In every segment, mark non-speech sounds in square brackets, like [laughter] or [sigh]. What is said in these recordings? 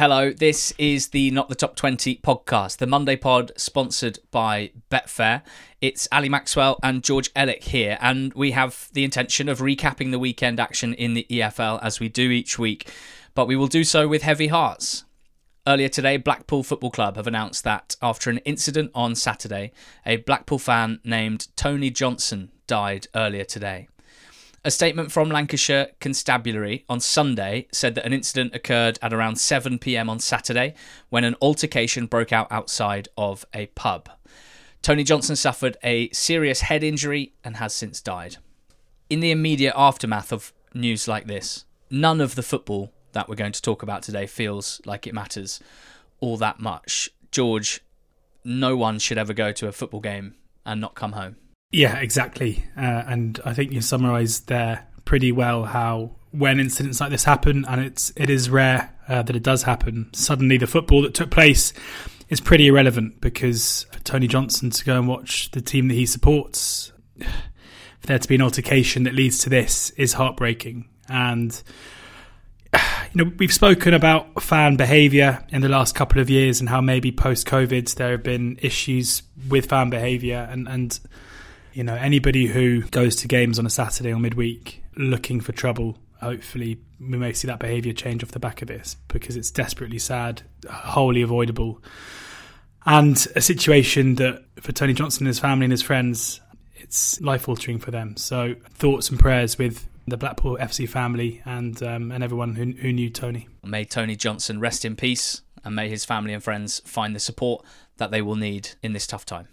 Hello, this is the Not the Top 20 podcast, the Monday pod sponsored by Betfair. It's Ali Maxwell and George Elek here, and we have the intention of recapping the weekend action in the EFL as we do each week, but we will do so with heavy hearts. Earlier today, Blackpool Football Club have announced that after an incident on Saturday, a Blackpool fan named Tony Johnson died earlier today. A statement from Lancashire Constabulary on Sunday said that an incident occurred at around 7 pm on Saturday when an altercation broke out outside of a pub. Tony Johnson suffered a serious head injury and has since died. In the immediate aftermath of news like this, none of the football that we're going to talk about today feels like it matters all that much. George, no one should ever go to a football game and not come home. Yeah, exactly. Uh, and I think you summarised there pretty well how when incidents like this happen, and it's it is rare uh, that it does happen. Suddenly, the football that took place is pretty irrelevant because for Tony Johnson to go and watch the team that he supports, for [sighs] there to be an altercation that leads to this is heartbreaking. And [sighs] you know, we've spoken about fan behaviour in the last couple of years and how maybe post COVID there have been issues with fan behaviour and and you know, anybody who goes to games on a Saturday or midweek looking for trouble, hopefully we may see that behaviour change off the back of this because it's desperately sad, wholly avoidable, and a situation that for Tony Johnson and his family and his friends, it's life altering for them. So thoughts and prayers with the Blackpool FC family and um, and everyone who, who knew Tony. May Tony Johnson rest in peace, and may his family and friends find the support that they will need in this tough time.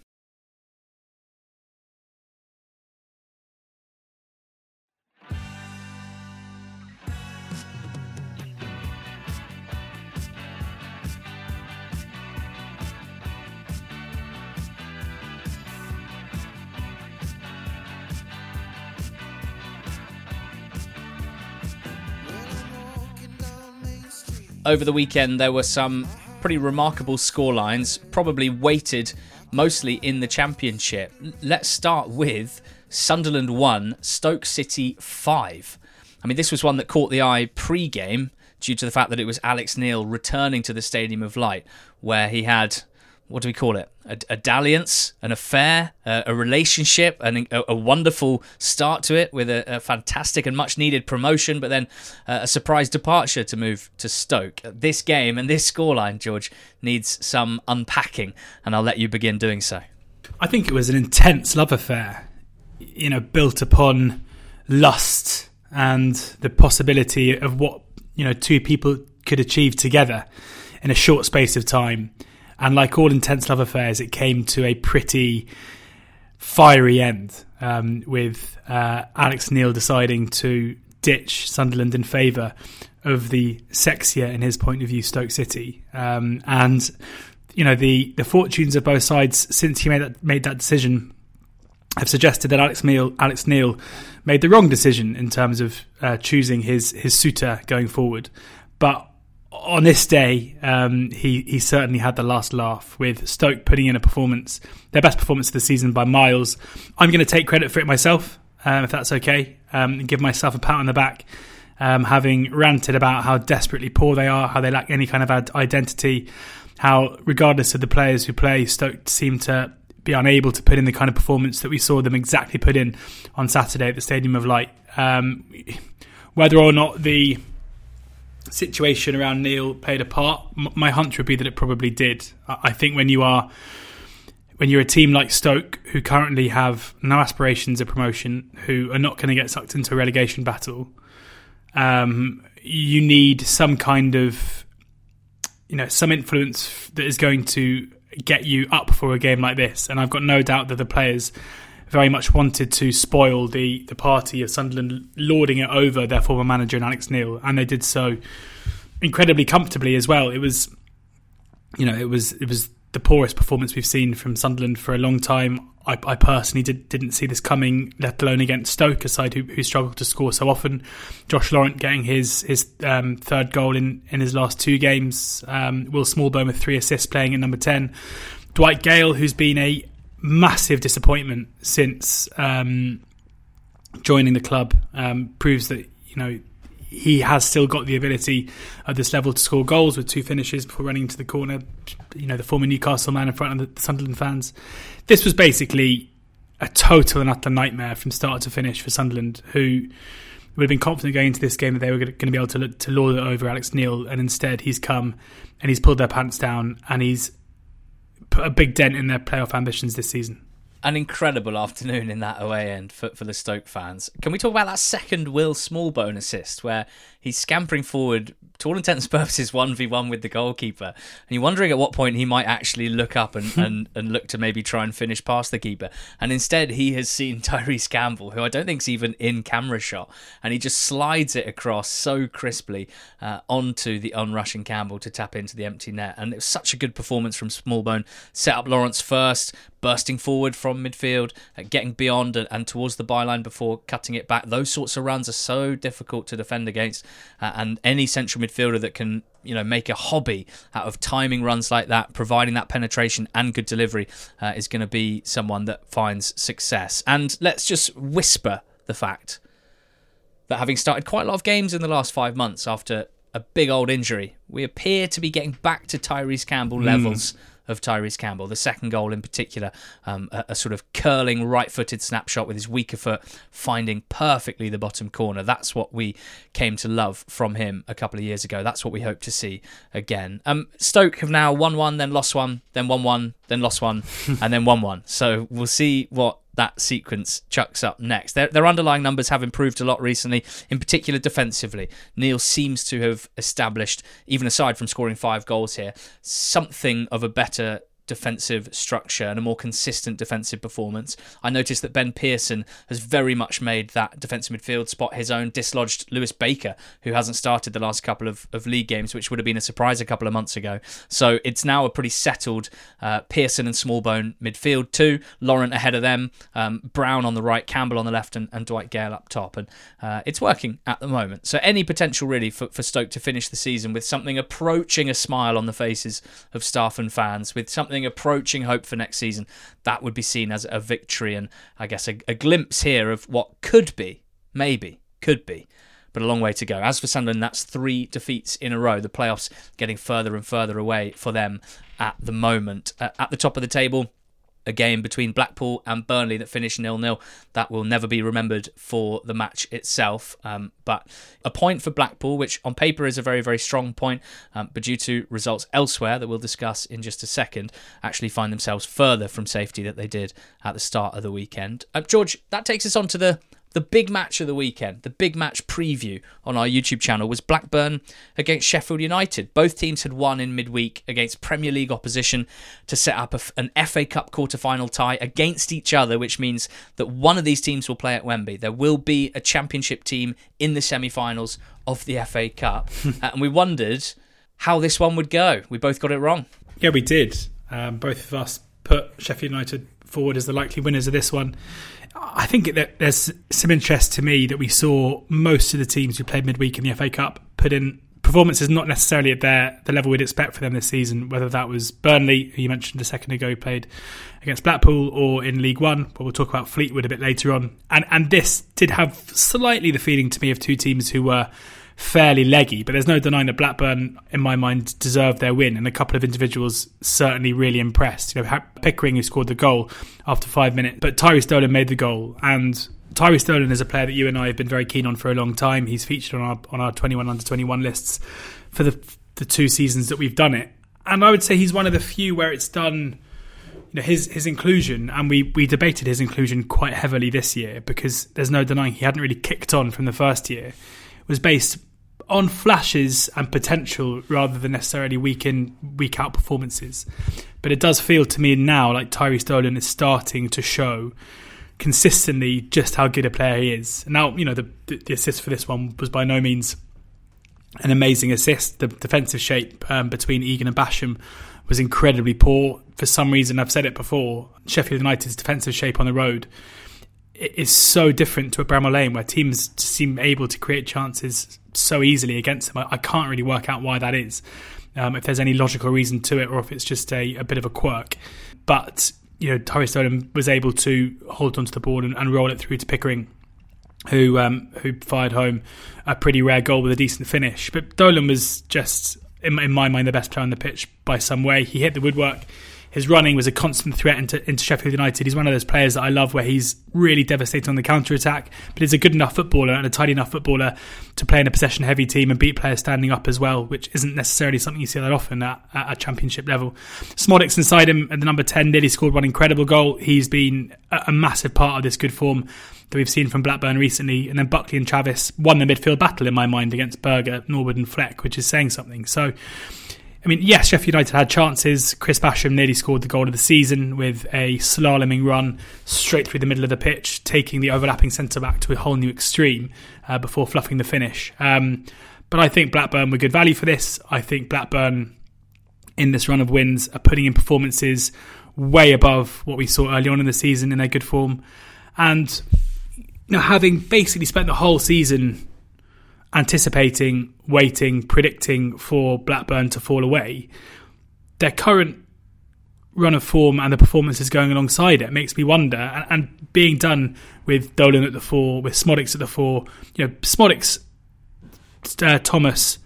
Over the weekend, there were some pretty remarkable scorelines, probably weighted mostly in the Championship. Let's start with Sunderland 1, Stoke City 5. I mean, this was one that caught the eye pre game due to the fact that it was Alex Neil returning to the Stadium of Light, where he had what do we call it? A, a dalliance, an affair, a, a relationship, and a, a, wonderful start to it with a, fantastic and much needed promotion, but then uh, a surprise departure to move to Stoke. This game and this scoreline, George, needs some unpacking, and I'll let you begin doing so. I think it was an intense love affair, you know, built upon lust and the possibility of what, you know, two people could achieve together in a short space of time and like all intense love affairs, it came to a pretty fiery end um, with uh, Alex Neil deciding to ditch Sunderland in favour of the sexier, in his point of view, Stoke City. Um, and you know the the fortunes of both sides since he made that made that decision have suggested that Alex Neil Alex Neil made the wrong decision in terms of uh, choosing his his suitor going forward. But on this day, um, he he certainly had the last laugh with Stoke putting in a performance, their best performance of the season by miles. I'm going to take credit for it myself, um, if that's okay, um, and give myself a pat on the back, um, having ranted about how desperately poor they are, how they lack any kind of identity, how regardless of the players who play, Stoke seem to be unable to put in the kind of performance that we saw them exactly put in on Saturday at the Stadium of Light. Um, whether or not the situation around Neil played a part? my hunch would be that it probably did. I think when you are when you're a team like Stoke, who currently have no aspirations of promotion, who are not going to get sucked into a relegation battle, um, you need some kind of, you know, some influence that is going to get you up for a game like this. And I've got no doubt that the players very much wanted to spoil the, the party of Sunderland, lording it over their former manager and Alex Neil, and they did so incredibly comfortably as well. It was, you know, it was it was the poorest performance we've seen from Sunderland for a long time. I, I personally did, didn't see this coming, let alone against Stoke, a side who, who struggled to score so often. Josh Laurent getting his his um, third goal in, in his last two games. Um, Will Smallbone with three assists, playing at number ten. Dwight Gayle, who's been a massive disappointment since um, joining the club. Um, proves that you know he has still got the ability at this level to score goals with two finishes before running into the corner. You know, the former Newcastle man in front of the Sunderland fans. This was basically a total and utter nightmare from start to finish for Sunderland, who would have been confident going into this game that they were going to be able to, to lord it over Alex Neil, and instead he's come and he's pulled their pants down and he's put a big dent in their playoff ambitions this season an incredible afternoon in that away end for, for the Stoke fans. Can we talk about that second Will Smallbone assist where he's scampering forward to all intents and purposes, 1v1 with the goalkeeper. And you're wondering at what point he might actually look up and, [laughs] and, and look to maybe try and finish past the keeper. And instead, he has seen [laughs] Tyrese Campbell, who I don't think's even in camera shot. And he just slides it across so crisply uh, onto the unrushing Campbell to tap into the empty net. And it was such a good performance from Smallbone. Set up Laurent first, bursting forward from midfield, uh, getting beyond and, and, towards the byline before cutting it back. Those sorts of runs are so difficult to defend against. Uh, and any central midfielder that can you know make a hobby out of timing runs like that, providing that penetration and good delivery, uh, is going to be someone that finds success. And let's just whisper the fact that having started quite a lot of games in the last five months after a big old injury, we appear to be getting back to Tyrese Campbell mm. Of Tyrese Campbell. The second goal in particular, um, a, a, sort of curling right footed snapshot with his weaker foot finding perfectly the bottom corner. That's what we came to love from him a couple of years ago. That's what we hope to see again. Um, Stoke have now won one, then lost one, then won one, then lost one, [laughs] and then won one. So we'll see what that sequence chucks up next. Their, their underlying numbers have improved a lot recently, in particular defensively. Neil seems to have established, even aside from scoring five goals here, something of a better defensive structure and a more consistent defensive performance. I noticed that Ben Pearson has very much made that defensive midfield spot his own, dislodged Lewis Baker, who hasn't started the last couple of, of league games, which would have been a surprise a couple of months ago. So it's now a pretty settled uh, Pearson and Smallbone midfield, too. Laurent ahead of them, um, Brown on the right, Campbell on the left, and, and Dwight Gayle up top. And uh, it's working at the moment. So any potential really for, for Stoke to finish the season with something approaching a smile on the faces of staff and fans, with something something approaching hope for next season, that would be seen as a victory and I guess a, a glimpse here of what could be, maybe, could be but a long way to go. As for Sunderland, that's three defeats in a row. The playoffs getting further and further away for them at the moment. Uh, at the top of the table, a game between Blackpool and Burnley that finished nil-nil. That will never be remembered for the match itself. Um, but a point for Blackpool, which on paper is a very, very strong point, um, but due to results elsewhere that we'll discuss in just a second, actually find themselves further from safety that they did at the start of the weekend. Uh, George, that takes us on to the the big match of the weekend, the big match preview on our YouTube channel was Blackburn against Sheffield United. Both teams had won in midweek against Premier League opposition to set up a, an FA Cup quarter-final tie against each other, which means that one of these teams will play at Wembley. There will be a championship team in the semi-finals of the FA Cup, [laughs] uh, and we wondered how this one would go. We both got it wrong. Yeah, we did. Um, both of us put Sheffield United forward as the likely winners of this one. I think that there's some interest to me that we saw most of the teams who played midweek in the FA Cup put in performances not necessarily at their the level we'd expect for them this season. Whether that was Burnley, who you mentioned a second ago, played against Blackpool, or in League One, but we'll talk about Fleetwood a bit later on. And and this did have slightly the feeling to me of two teams who were fairly leggy, but there's no denying that Blackburn, in my mind, deserved their win, and a couple of individuals certainly really impressed. You know, Pickering who scored the goal after five minutes, but Tyrhys Dolan made the goal, and Tyrhys Dolan is a player that you and I have been very keen on for a long time. He's featured on our on our 21 under 21 lists for the the two seasons that we've done it, and I would say he's one of the few where it's done. You know his his inclusion, and we we debated his inclusion quite heavily this year because there's no denying he hadn't really kicked on from the first year. It was based on flashes and potential rather than necessarily week in week out performances. But it does feel to me now like Tyrhys Dolan is starting to show consistently just how good a player he is. Now, you know, the, the assist for this one was by no means an amazing assist. The defensive shape um, between Egan and Basham was incredibly poor. For some reason, I've said it before, Sheffield United's defensive shape on the road is so different to a Bramall Lane, where teams seem able to create chances so easily against them. I, I can't really work out why that is. Um, if there's any logical reason to it, or if it's just a, a bit of a quirk. But you know, Tyrhys Dolan was able to hold onto the ball and, and roll it through to Pickering who um, who fired home a pretty rare goal with a decent finish. But Dolan was just, in my mind, the best player on the pitch by some way. He hit the woodwork his running was a constant threat into, into Sheffield United. He's one of those players that I love where he's really devastating on the counter attack, but he's a good enough footballer and a tidy enough footballer to play in a possession heavy team and beat players standing up as well, which isn't necessarily something you see that often at, at a championship level. Szmodics inside him at the number 10 nearly scored one incredible goal. He's been a, a massive part of this good form that we've seen from Blackburn recently. And then Buckley and Travis won the midfield battle in my mind against Berge, Norwood, and Fleck, which is saying something. So I mean, yes, Sheffield United had chances. Chris Basham nearly scored the goal of the season with a slaloming run straight through the middle of the pitch, taking the overlapping centre back to a whole new extreme uh, before fluffing the finish. Um, but I think Blackburn were good value for this. I think Blackburn, in this run of wins, are putting in performances way above what we saw early on in the season in their good form. And you know, having basically spent the whole season anticipating, waiting, predicting for Blackburn to fall away, their current run of form and the performances going alongside it makes me wonder. And, and being done with Dolan at the four, with Szmodics at the four, you know, Szmodics, uh, Thomas,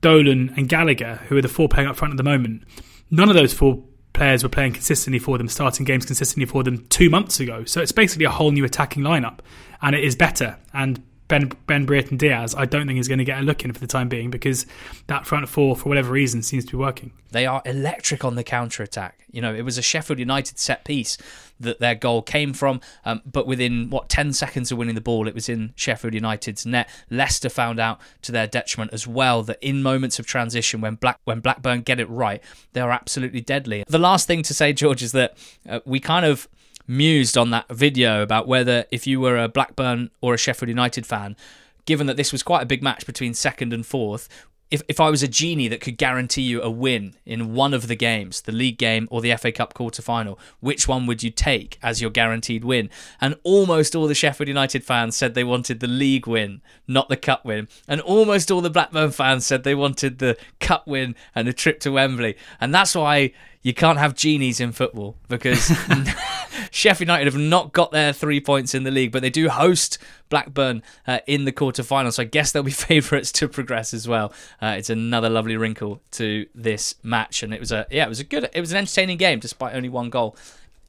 Dolan, and Gallagher, who are the four playing up front at the moment, none of those four players were playing consistently for them, starting games consistently for them two months ago. So it's basically a whole new attacking lineup, and it is better. And Ben Ben Brereton Diaz, I don't think is going to get a look in for the time being because that front four, for whatever reason, seems to be working. They are electric on the counter attack. You know, it was a Sheffield United set piece that their goal came from, um, but within what ten seconds of winning the ball, it was in Sheffield United's net. Leicester found out to their detriment as well that in moments of transition, when Black when Blackburn get it right, they are absolutely deadly. The last thing to say, George, is that uh, we kind of mused on that video about whether if you were a Blackburn or a Sheffield United fan, given that this was quite a big match between second and fourth, if, if I was a genie that could guarantee you a win in one of the games, the league game or the FA Cup quarter final, which one would you take as your guaranteed win? And almost all the Sheffield United fans said they wanted the league win, not the cup win. And almost all the Blackburn fans said they wanted the cup win and the trip to Wembley. And that's why you can't have genies in football because [laughs] [laughs] Sheffield United have not got their three points in the league, but they do host Blackburn uh, in the quarterfinals. So I guess they'll be [laughs] favourites to progress as well. Uh, it's another lovely wrinkle to this match, and it was a yeah, it was a good, it was an entertaining game despite only one goal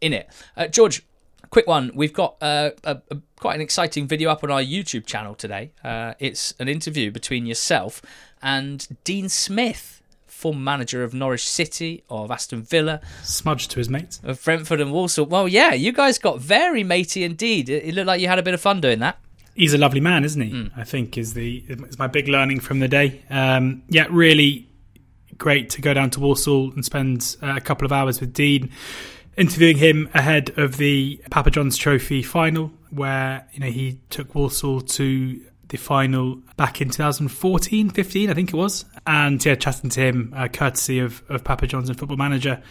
in it. Uh, George, quick one. We've got uh, a, a, quite an exciting video up on our YouTube channel today. Uh, it's an interview between yourself and Dean Smith former manager of Norwich City, of Aston Villa. Smudged to his mates. Of Brentford and Walsall. Well, yeah, you guys got very matey indeed. It, looked like you had a bit of fun doing that. He's a lovely man, isn't he? Mm. I think is the is my big learning from the day. Um, yeah, really great to go down to Walsall and spend uh, a couple of hours with Dean, interviewing him ahead of the Papa John's Trophy final, where you know he took Walsall to the final back in 2014, 15, I think it was. And yeah, chatting to him, uh, courtesy of, of Papa Johnson Football Manager,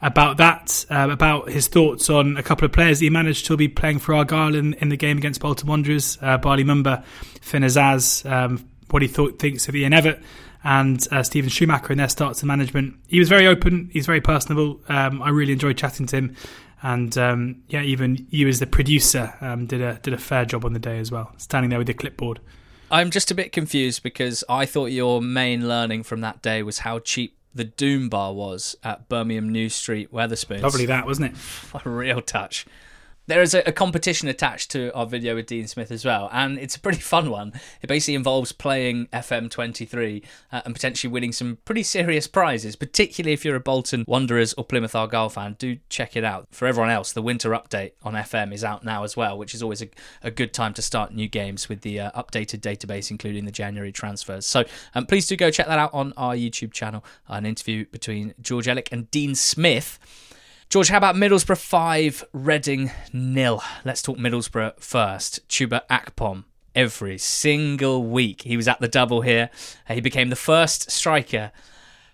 about that, uh, about his thoughts on a couple of players he managed to be playing for Argyle in, in the game against Bolton Wanderers, uh, Bali Mumba, Finn Azaz, um, what he thought thinks of Ian Evatt, and uh, Steven Schumacher in their starts and management. He was very open, he's very personable. Um, I really enjoyed chatting to him and um, yeah, even you as the producer um, did a did a fair job on the day as well, standing there with your clipboard. I'm just a bit confused because I thought your main learning from that day was how cheap the Doom Bar was at Birmingham New Street, Wetherspoons. Lovely that, wasn't it? [laughs] a real touch. There is a, a, competition attached to our video with Dean Smith as well, and it's a pretty [laughs] fun one. It basically involves playing FM23 uh, and potentially winning some pretty serious prizes, particularly if you're a Bolton Wanderers or Plymouth Argyle fan. Do check it out. For everyone else, the winter update on FM is out now as well, which is always a, a good time to start new games with the uh, updated database, including the January transfers. So um, please do go check that out on our YouTube channel. An interview between George Elek and Dean Smith. George, how about Middlesbrough 5, Reading nil? Let's talk Middlesbrough first. Chuba Akpom. Every single week he was at the double here. He became the first striker,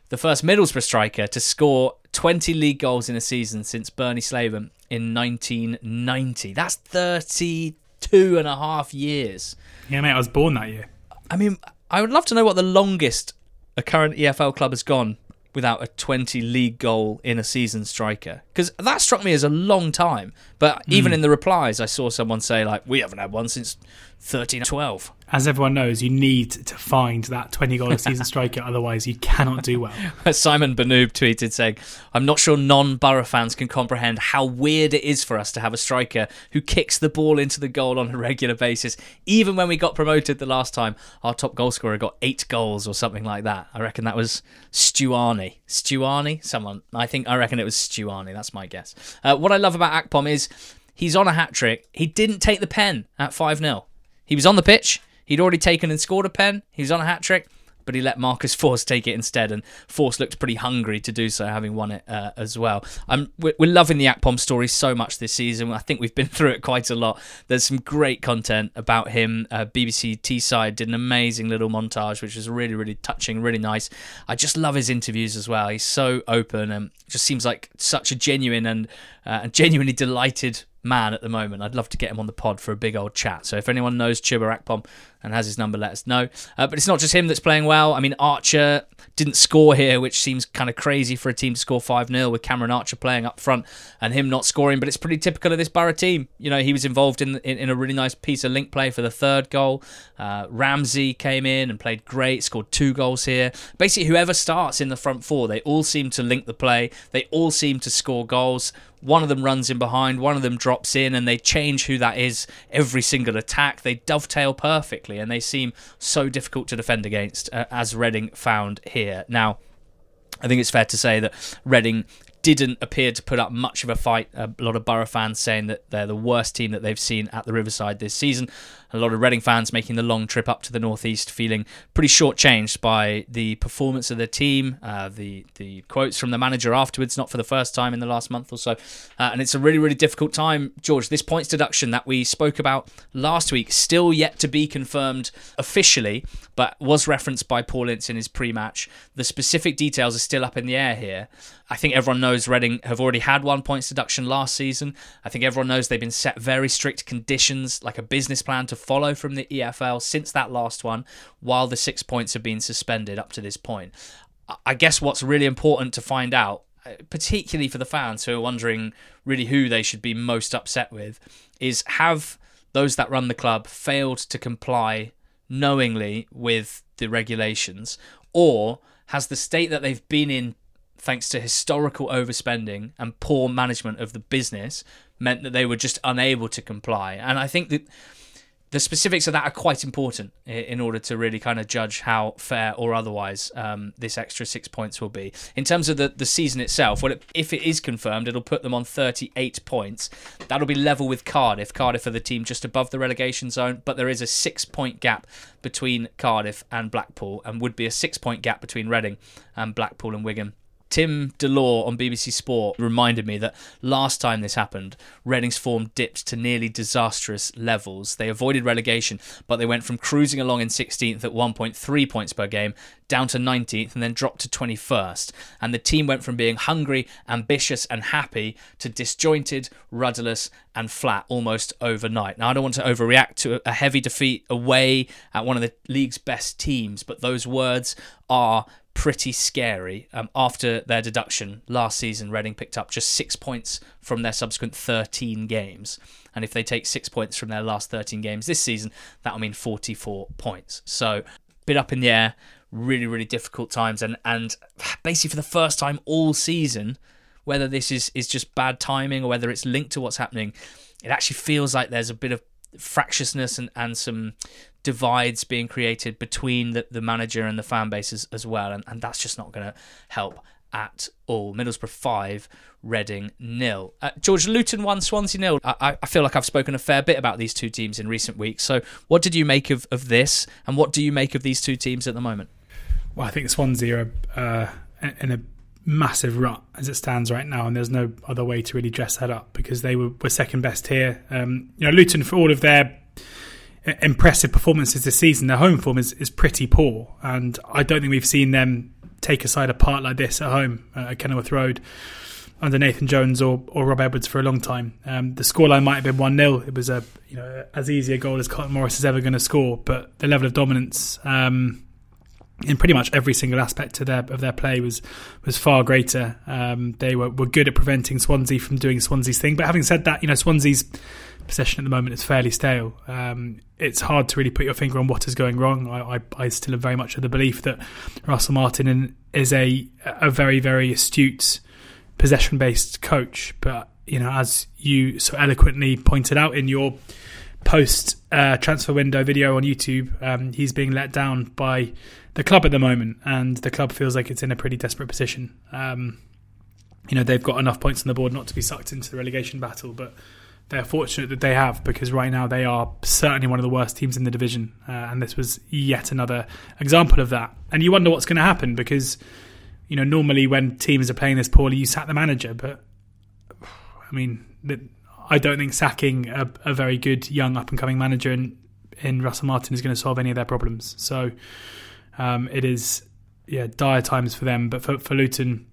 the first Middlesbrough striker to score 20 league goals in a season since Bernie Slaven in 1990. That's 32 and a half years. Yeah, mate, I was born that year. I mean, I would love to know what the longest a current EFL club has gone without a 20 league goal in a season striker? Because that struck me as a long time. But even hmm. in the replies, I saw someone say, like, we haven't had one since 13 12. As everyone knows, you need to find that 20 goal a [laughs] season striker, otherwise, you cannot do well. [laughs] Simon Banoob tweeted saying, I'm not sure non Borough fans can comprehend how weird it is for us to have a striker who kicks the ball into the goal on a regular basis. Even when we got promoted the last time, our top goal scorer got eight goals or something like that. I reckon that was Stuani. Stuani? Someone. I think, I reckon it was Stuani. That's my guess. Uh, what I love about Akpom is he's on a hat trick. He didn't take the pen at 5 0. He was on the pitch. He'd already taken and scored a pen. He was on a hat trick, but he let Marcus Forss take it instead, and Forss looked pretty hungry to do so, having won it uh, as well. I'm, we're, we're loving the Akpom story so much this season. I think we've been [laughs] through it quite a lot. There's some great content about him. Uh, BBC Teesside did an amazing little montage, which was really, really touching, really nice. I just love his interviews as well. He's so open and just seems like such a genuine and uh, genuinely delighted man at the moment. I'd love to get him on the pod for a big old chat. So if anyone knows Chuba Akpom and has his number, let us know. Uh, but it's not just him that's playing well. I mean, Archer didn't score here, which seems kind of crazy for a team to score 5 0 with Cameron Archer playing up front and him not scoring. But it's pretty typical of this Borough team. You know, he was involved in, in, in a really nice piece of link play for the third goal. Uh, Ramsey came in and played great, scored two goals here. Basically, whoever starts in the front four, they all seem to link the play, they all seem to score goals. One of them runs in behind, one of them drops in, and they change who that is every single attack. They dovetail perfectly, and they seem so difficult to defend against, uh, as Reading found here. Now, I think it's fair to say that Reading didn't appear to put up much of a fight. A lot of Borough fans saying that they're the worst team that they've seen at the Riverside this season. A lot of Reading fans making the long trip up to the northeast, feeling pretty shortchanged by the performance of the team. Uh, the the quotes from the manager afterwards, not for the first time in the last month or so, uh, and it's a really really difficult time. George, this points deduction that we spoke about last week, still yet to be confirmed officially, but was referenced by Paul Ince in his pre-match. The specific details are still up in the air here. I think everyone knows Reading have already had one points deduction last season. I think everyone knows they've been set very strict conditions, like a business plan to follow from the EFL since that last one, while the six points have been suspended up to this point. I guess what's really important to find out, uh, particularly for the fans who are wondering really who they should be most upset with, is have those that run the club failed to comply knowingly with the regulations, or has the state that they've been in thanks to historical overspending and poor management of the business, meant that they were just unable to comply. And I think that the specifics of that are quite important in order to really kind of judge how fair or otherwise um, this extra six points will be. In terms of the, the season itself, well, if it is confirmed, it'll put them on 38 points. That'll be level with Cardiff. Cardiff are the team just above the relegation zone, but there is a six point gap between Cardiff and Blackpool, and would be a six point gap between Reading and Blackpool and Wigan. Tim Dellor on BBC Sport reminded me that last time this happened, Reading's form dipped to nearly disastrous levels. They avoided relegation, but they went from cruising along in 16th at 1.3 points per game down to 19th and then dropped to 21st. And the team went from being hungry, ambitious, and happy to disjointed, rudderless, and flat almost overnight. Now, I don't want to overreact to a heavy defeat away at one of the league's best teams, but those words are pretty scary. Um, after their deduction last season, Reading picked up just six points from their subsequent 13 games. And if they take six points from their last 13 games this season, that'll mean 44 points. So, bit up in the air, really, really difficult times. And, and basically, for the first time all season, whether this is, is just bad timing or whether it's linked to what's happening, it actually feels like there's a bit of fractiousness and, and some divides being created between the, the manager and the fan bases as, well, and, and that's just not going to help at all. Middlesbrough 5, Reading nil. Uh, George Luton 1, Swansea nil. I, I feel like I've spoken a fair bit about these two teams in recent weeks. So, what did you make of, of this, and what do you make of these two teams at the moment? Well, I think Swansea are uh, in a massive rut as it stands right now, and there's no other way to really dress that up because they were, were second best here. Um, you know, Luton, for all of their impressive performances this season, their home form is, is pretty poor, and I don't think we've seen them take a side apart like this at home at Kenilworth Road under Nathan Jones or, or Rob Edwards for a long time. Um, the scoreline might have been one 0 It was a you know as easy a goal as Carlton Morris is ever going to score, but the level of dominance um, in pretty much every single aspect of their of their play was was far greater. Um, they were, were good at preventing Swansea from doing Swansea's thing. But having said that, you know Swansea's possession at the moment is fairly stale. Um, it's hard to really put your finger on what is going wrong. I, I, I still am very much of the belief that Russell Martin is a a very very astute possession based coach. But you know, as you so eloquently pointed out in your post uh, transfer window video on YouTube, um, he's being let down by the club at the moment, and the club feels like it's in a pretty desperate position. Um, you know, they've got enough points on the board not to be sucked into the relegation battle, but they're fortunate that they have because right now they are certainly one of the worst teams in the division, uh, and this was yet another example of that. And you wonder what's going to happen because you know normally when teams are playing this poorly, you sack the manager, but I mean, I don't think sacking a, a very good young up and coming manager in in Russell Martin is going to solve any of their problems. So um, it is yeah dire times for them. But for, for Luton,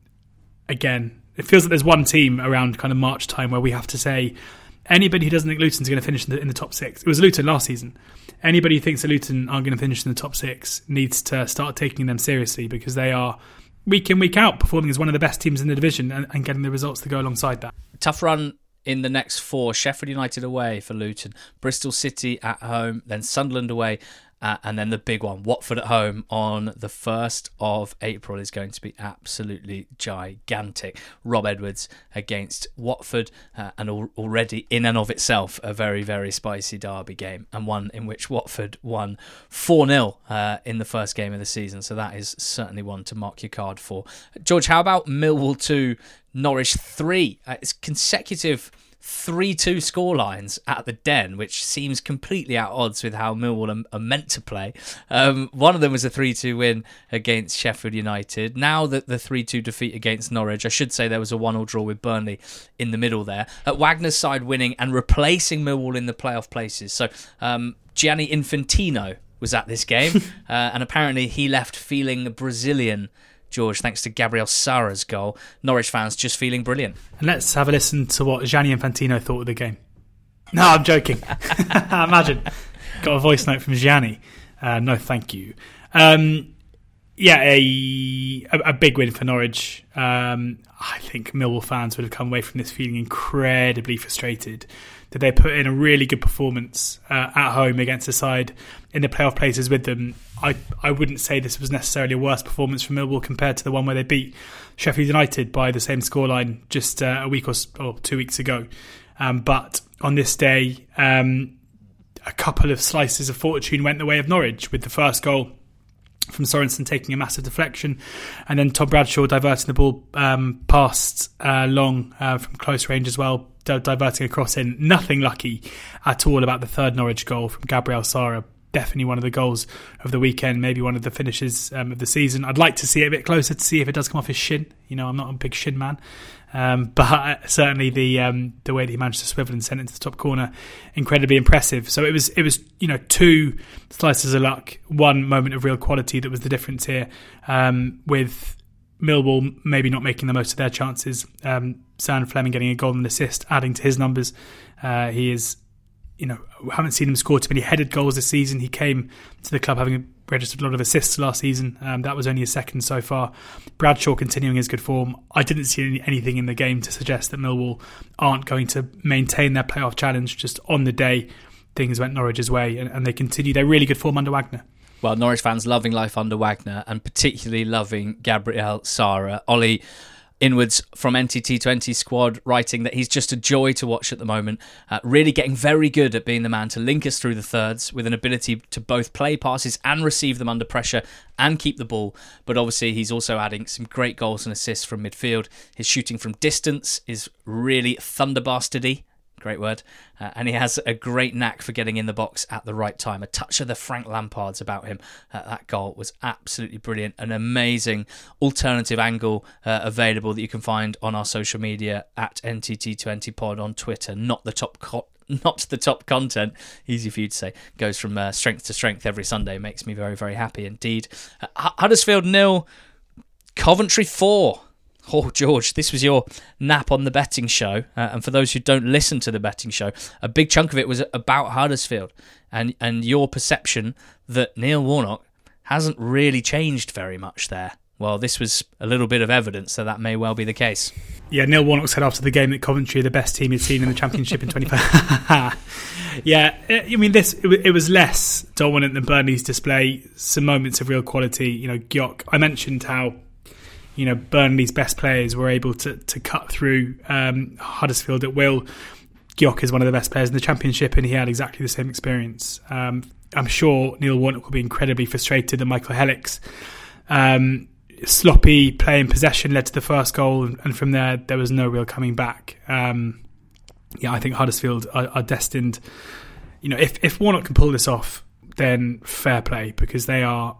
again, it feels like there's one team around kind of March time where we have to say anybody who doesn't think Luton's going to finish in the, in the top six. It was Luton last season. Anybody who thinks that Luton aren't going to finish in the top six needs to start taking them seriously because they are week in week out performing as one of the best teams in the division and, and getting the results to go alongside that. Tough run in the next four Sheffield United away for Luton, Bristol City at home, then Sunderland away, uh, and then the big one, Watford at home on the 1st of April, is going to be absolutely gigantic. Rob Edwards against Watford, uh, and al- already in and of itself, a very, very spicy derby game, and one in which Watford won 4 0 uh, in the first game of the season. So that is certainly one to mark your card for. George, how about Millwall 2, Norwich 3? Uh, it's consecutive 3 2 scorelines at the Den, which seems completely at odds with how Millwall are, are meant to play. Um, one of them was a 3 2 win against Sheffield United. Now that the 3 2 defeat against Norwich, I should say there was a 1 0 draw with Burnley in the middle there. At Wagner's side winning and replacing Millwall in the playoff places. So um, Gianni Infantino was at this game, [laughs] uh, and apparently he left feeling Brazilian George, thanks to Gabriel Sara's goal. Norwich fans just feeling brilliant. And let's have a listen to what Gianni Infantino thought of the game. No, I'm joking. [laughs] Imagine. Got a voice note from Gianni. Uh, no, thank you. Um, yeah, a, a, big win for Norwich. Um, I think Millwall fans would have come away from this feeling incredibly frustrated that they put in a really good performance uh, at home against a side in the playoff places with them. I I wouldn't say this was necessarily a worse performance from Millwall compared to the one where they beat Sheffield United by the same scoreline just uh, a week or, or, two weeks ago. Um, but on this day, um, a couple of slices of fortune went the way of Norwich with the first goal from Sorensen taking a massive deflection, and then Tom Bradshaw diverting the ball um, past uh, long uh, from close range as well, diverting across in. Nothing lucky at all about the third Norwich goal from Gabriel Sara. Definitely one of the goals of the weekend, maybe one of the finishes um, of the season. I'd like to see it a bit closer to see if it does come off his shin. You know, I'm not a big shin man, um, [laughs] but certainly the um, the way that he managed to swivel and send it into the top corner, incredibly impressive. So it was it was you know two slices of luck, one moment of real quality that was the difference here. Um, with Millwall maybe not making the most of their chances. Um, Zian Flemming getting a golden assist, adding to his numbers. Uh, he is, you know, haven't seen him score too many headed goals this season. He came to the club having registered a lot of assists last season. Um, that was only a second so far. Bradshaw continuing his good form. I didn't see any, anything in the game to suggest that Millwall aren't going to maintain their playoff challenge. Just on the day, things went Norwich's way, and, and they continue their really good form under Wagner well, Norwich fans loving life under Wagner and particularly loving Gabriel Sara. Ollie Inwards from NTT20 squad writing that he's just a joy to watch at the moment. Uh, really getting very good at being the man to link us through the thirds with an ability to both play passes and receive them under pressure and keep the ball. But obviously, he's also adding some great goals and assists from midfield. His shooting from distance is really thunderbastardy great word. Uh, and he has a great knack for getting in the box at the right time. A touch of the Frank Lampards about him. Uh, that goal was absolutely brilliant. An amazing alternative angle uh, available that you can find on our social media at NTT20pod on Twitter. Not the top. Not the top content, easy for you to say, goes from uh, strength to strength every Sunday. Makes me very, very happy indeed. Uh, Huddersfield nil, Coventry 4. Oh, George, this was your nap on the betting show. Uh, and for those who don't listen to the betting show, a big chunk of it was about Huddersfield and, and your perception that Neil Warnock hasn't really changed very much there. Well, this was a little bit of evidence that that may well be the case. Yeah, Neil Warnock said after the game that Coventry are the best team he'd seen in the Championship in 25. [laughs] yeah, I mean, this it was less dominant than Burnley's display. Some moments of real quality. You know, Gyok. I mentioned how you know Burnley's best players were able to to cut through um, Huddersfield at will. Gyok is one of the best players in the Championship, and he had exactly the same experience. Um, I'm sure Neil Warnock will be incredibly frustrated that Michael Helik's. Um, sloppy play in possession led to the first goal, and from there there was no real coming back. Um, yeah, I think Huddersfield are, are, destined. You know, if if Warnock can pull this off, then fair play because they are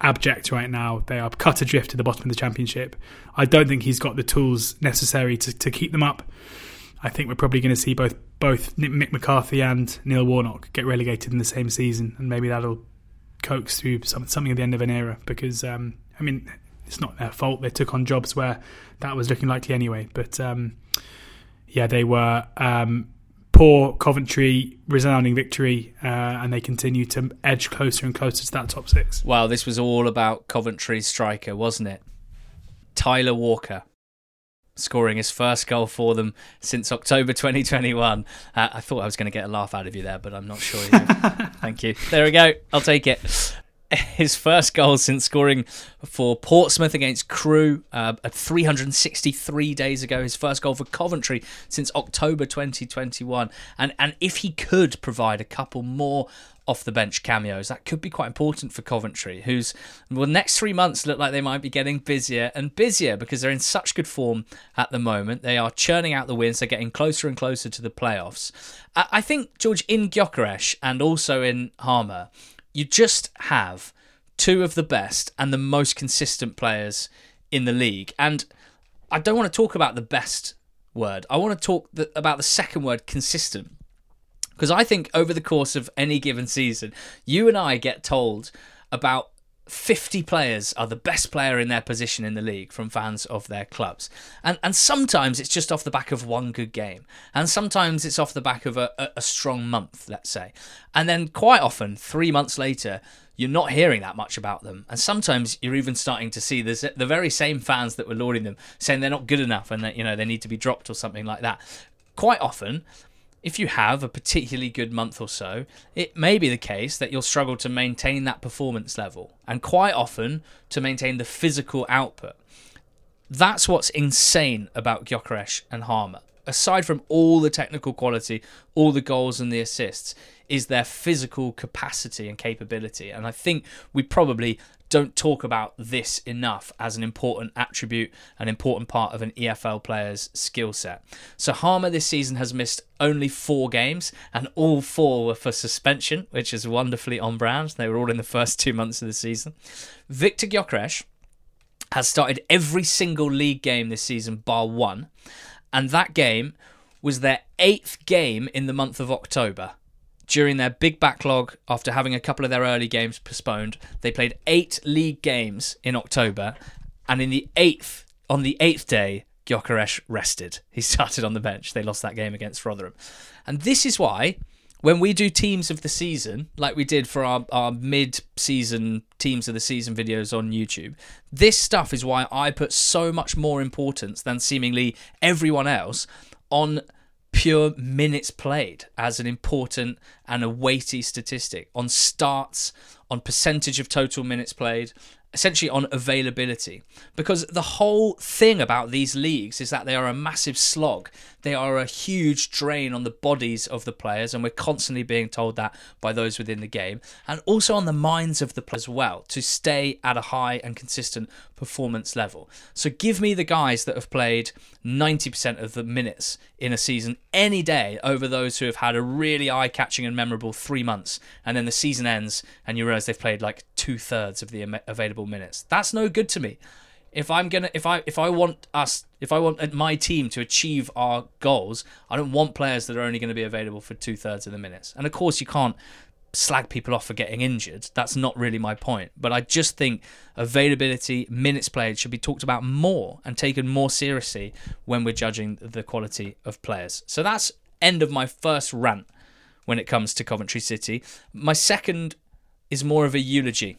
abject right now. They are cut adrift to the bottom of the championship. I don't think he's got the tools necessary to, to keep them up. I think we're probably going to see both both Mick McCarthy and Neil Warnock get relegated in the same season, and maybe that'll coax through some, something at the end of an era. Because um, I mean, it's not their fault. They took on jobs where that was looking likely anyway. But um, yeah, they were um, poor. Coventry resounding victory, uh, and they continue to edge closer and closer to that top six. Well, this was all about Coventry's striker, wasn't it? Tyler Walker scoring his first goal for them since October 2021. Uh, I thought I was going to get a laugh out of you there, but I'm not sure. [laughs] Thank you. There we go. I'll take it. [laughs] his first goal since scoring for Portsmouth against Crewe uh, 363 days ago. His first goal for Coventry since October 2021. And and if he could provide a couple more off the bench cameos, that could be quite important for Coventry, whose well next three months look like they might be getting busier and busier because they're in such good form at the moment. They are churning out the wins. They're getting closer and closer to the playoffs. I think George in Gyökeres and also in Hamer you just have two of the best and the most consistent players in the league. And I don't want to talk about the best word. I want to talk the, about the second word, consistent. Because I think over the course of any given season, you and I get told about 50 players are the best player in their position in the league from fans of their clubs. And and sometimes it's just off the back of one good game. And sometimes it's off the back of a, a, a strong month, let's say. And then quite often, three months later, you're not hearing that much about them. And sometimes you're even starting to see the, the very same fans that were lauding them saying they're not good enough and that, you know, they need to be dropped or something like that. Quite often, if you have a particularly good month or so, it may be the case that you'll struggle to maintain that performance level and quite often to maintain the physical output. That's what's insane about Gyökeres and Hamer. Aside from all the technical quality, all the goals and the assists, is their physical capacity and capability. And I think we probably don't talk about this enough as an important attribute, an important part of an EFL player's skill set. So Hamer this season has missed only four games, and all four were for suspension, which is wonderfully on brand. They were all in the first two months of the season. Victor Gyökeres has started every single league game this season, bar one, and that game was their eighth game in the month of October during their big backlog after having a couple of their early games postponed. They played eight league games in October, and in the eighth, on the eighth day, Gyökeres rested. [laughs] He started on the bench. They lost that game against Rotherham. And this is why, when we do teams of the season, like we did for our, our mid season teams of the season videos on YouTube, this stuff is why I put so much more importance than seemingly everyone else on pure minutes played as an important and a weighty statistic. On starts, on percentage of total minutes played, essentially on availability. Because the whole thing about these leagues is that they are a massive slog. They are a huge drain on the bodies of the players, and we're constantly being told that by those within the game, and also on the minds of the players as well to stay at a high and consistent performance level. So give me the guys that have played 90% of the minutes in a season any day over those who have had a really eye catching and memorable three months, and then the season ends and you realize they've played like two thirds of the available minutes. That's no good to me if I'm gonna if I if I want us if I want my team to achieve our goals, I don't want players that are only going to be available for two thirds of the minutes. And of course, you can't slag people off for getting injured. That's not really my point. But I just think availability, minutes played should be talked about more and taken more seriously when we're judging the quality of players. So that's end of my first rant when it comes to Coventry City. My second is more of a eulogy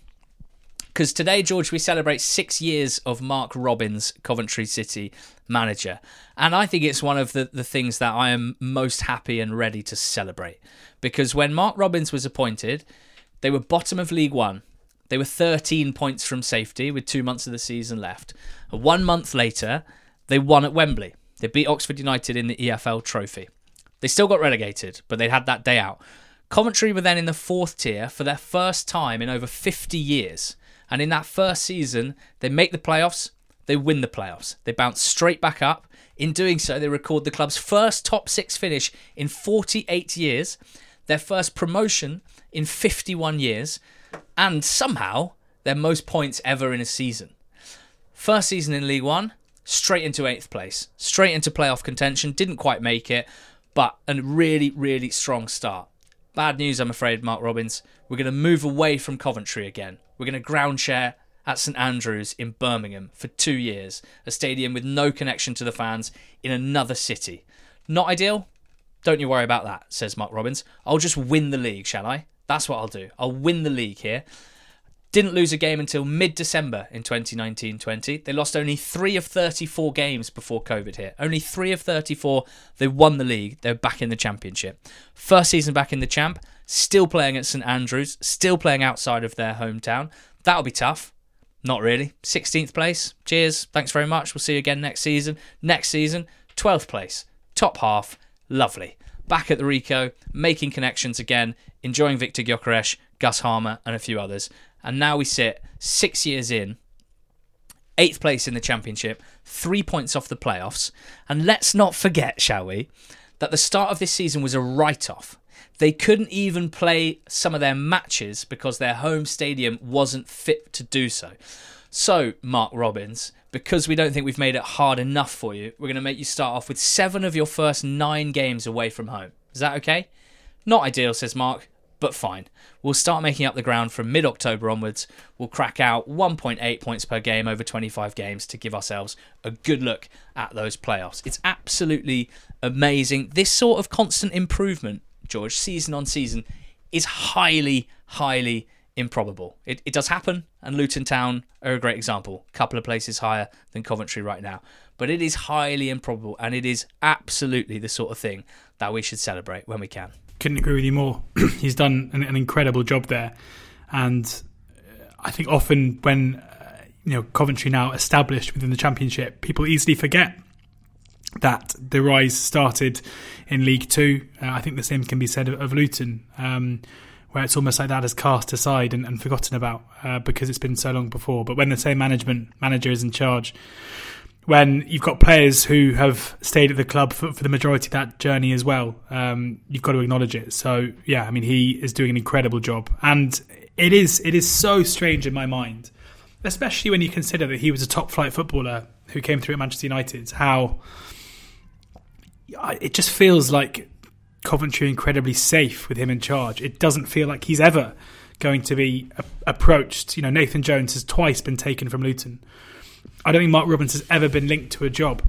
because today, George, we celebrate six years of Mark Robins, Coventry City manager. And I think it's one of the, the things that I am most happy and ready to celebrate. Because when Mark Robins was appointed, they were bottom of League One. They were 13 points from safety with two months of the season left. One month later, they won at Wembley. They beat Oxford United in the EFL Trophy. They still got relegated, but they had that day out. Coventry were then in the fourth tier for their first time in over 50 years. And in that first season, they make the playoffs, they win the playoffs. They bounce straight back up. In doing so, they record the club's first top six finish in 48 years, their first promotion in 51 years, and somehow their most points ever in a season. First season in League One, straight into eighth place, straight into playoff contention, didn't quite make it, but a really, really strong start. Bad news, I'm afraid, Mark Robins. We're going to move away from Coventry again. We're going to ground share at St Andrews in Birmingham for two years, a stadium with no connection to the fans in another city. Not ideal? Don't you worry about that, says Mark Robins. I'll just win the league, shall I? That's what I'll do. I'll win the league here. Didn't lose a game until mid December in 2019 20. They lost only three of 34 games before COVID hit. Only three of 34. They won the league. They're back in the championship. First season back in the champ. Still playing at St Andrews. Still playing outside of their hometown. That'll be tough. Not really. 16th place. Cheers. Thanks very much. We'll see you again next season. Next season, 12th place. Top half. Lovely. Back at the Ricoh, making connections again, enjoying Viktor Gyökeres, Gus Hamer, and a few others. And now we sit six years in, eighth place in the championship, three points off the playoffs. And let's not forget, shall we, that the start of this season was a write off. They couldn't even play some of their matches because their home stadium wasn't fit to do so. So, Mark Robins, because we don't think we've made it hard enough for you, we're going to make you start off with seven of your first nine games away from home. Is that okay? Not ideal, says Mark, but fine. We'll start making up the ground from mid October onwards. We'll crack out 1.8 points per game over 25 games to give ourselves a good look at those playoffs. It's absolutely amazing. This sort of constant improvement, George, season on season, is highly, highly improbable. It, it does happen, and Luton Town are a great example. A couple of places higher than Coventry right now. But it is highly improbable, and it is absolutely the sort of thing that we should celebrate when we can couldn't agree with you more. [clears throat] He's done an, an, incredible job there, and I think often when uh, you know Coventry now established within the Championship, people easily forget that the rise started in League Two. Uh, I think the same can be said of, of Luton. Um, where it's almost like that is cast aside and, and forgotten about uh, because it's been so long before. But when the same management manager is in charge, when you've got players who have stayed at the club for, for the majority of that journey as well, um, you've got to acknowledge it. So yeah, I mean he is doing an incredible job, and it is it is so strange in my mind, especially when you consider that he was a top flight footballer who came through at Manchester United. How it just feels like Coventry incredibly safe with him in charge. It doesn't feel like he's ever going to be approached. You know, Nathan Jones has twice been taken from Luton I don't think Mark Robins has ever been linked to a job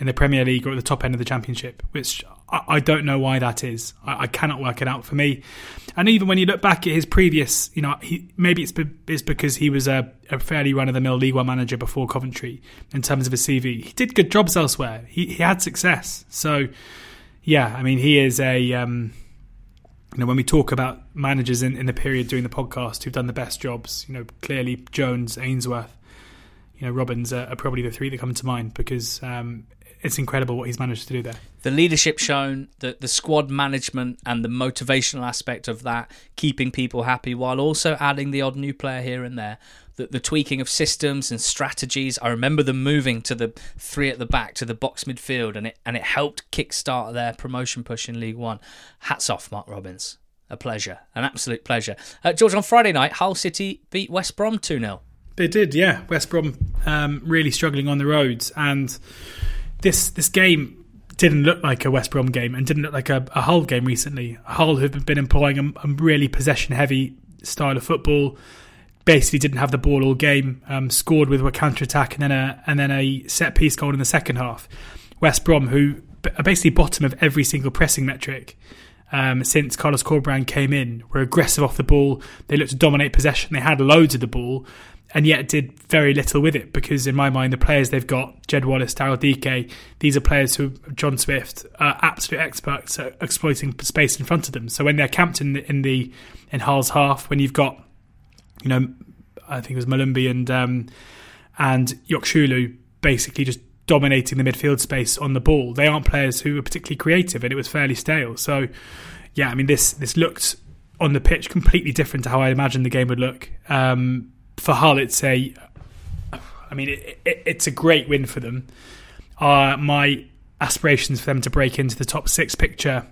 in the Premier League or at the top end of the Championship, which I, I don't know why that is. I, I, cannot work it out for me. And even when you look back at his previous, you know, he, maybe it's, be, it's because he was a, a fairly run of the mill League One manager before Coventry in terms of his CV. He did good jobs elsewhere. He, he had success. So, yeah, I mean, he is a. Um, you know, when we talk about managers in, in the period during the podcast who've done the best jobs, you know, clearly Jones, Ainsworth, you know, Robins are, are, probably the three that come to mind because um, it's incredible what he's managed to do there. The leadership shown, the the squad management, and the motivational aspect of that, keeping people happy while also adding the odd new player here and there. The, the tweaking of systems and strategies. I remember them moving to the three at the back to the box midfield, and it and it helped kickstart their promotion push in League One. Hats off, Mark Robins. A pleasure, an absolute pleasure. Uh, George, on Friday night, Hull City beat West Brom 2 0. They did, yeah. West Brom um, really struggling on the roads, and this this game didn't look like a West Brom game and didn't look like a, a Hull game recently. Hull have been employing a, a really possession heavy style of football. Basically, didn't have the ball all game. Um, scored with a counter attack and then a and then a set piece goal in the second half. West Brom, who are basically bottom of every single pressing metric, um, since Carlos Corberán came in. Were aggressive off the ball. They looked to dominate possession. They had loads of the ball, and yet did very little with it because, in my mind, the players they've got, Jed Wallace, Daryl Dike, these are players who, John Swift, are absolute experts at exploiting space in front of them. So when they're camped in the, in the in Hull's half, when you've got, you know, I think it was Molumby and um, and Yokuşlu basically just dominating the midfield space on the ball, they aren't players who are particularly creative, and it was fairly stale. So, yeah, I mean, this this looked on the pitch completely different to how I imagined the game would look. Um, for Hull, it's a, I mean, it, it, it's a great win for them. Uh, my aspirations for them to break into the top six picture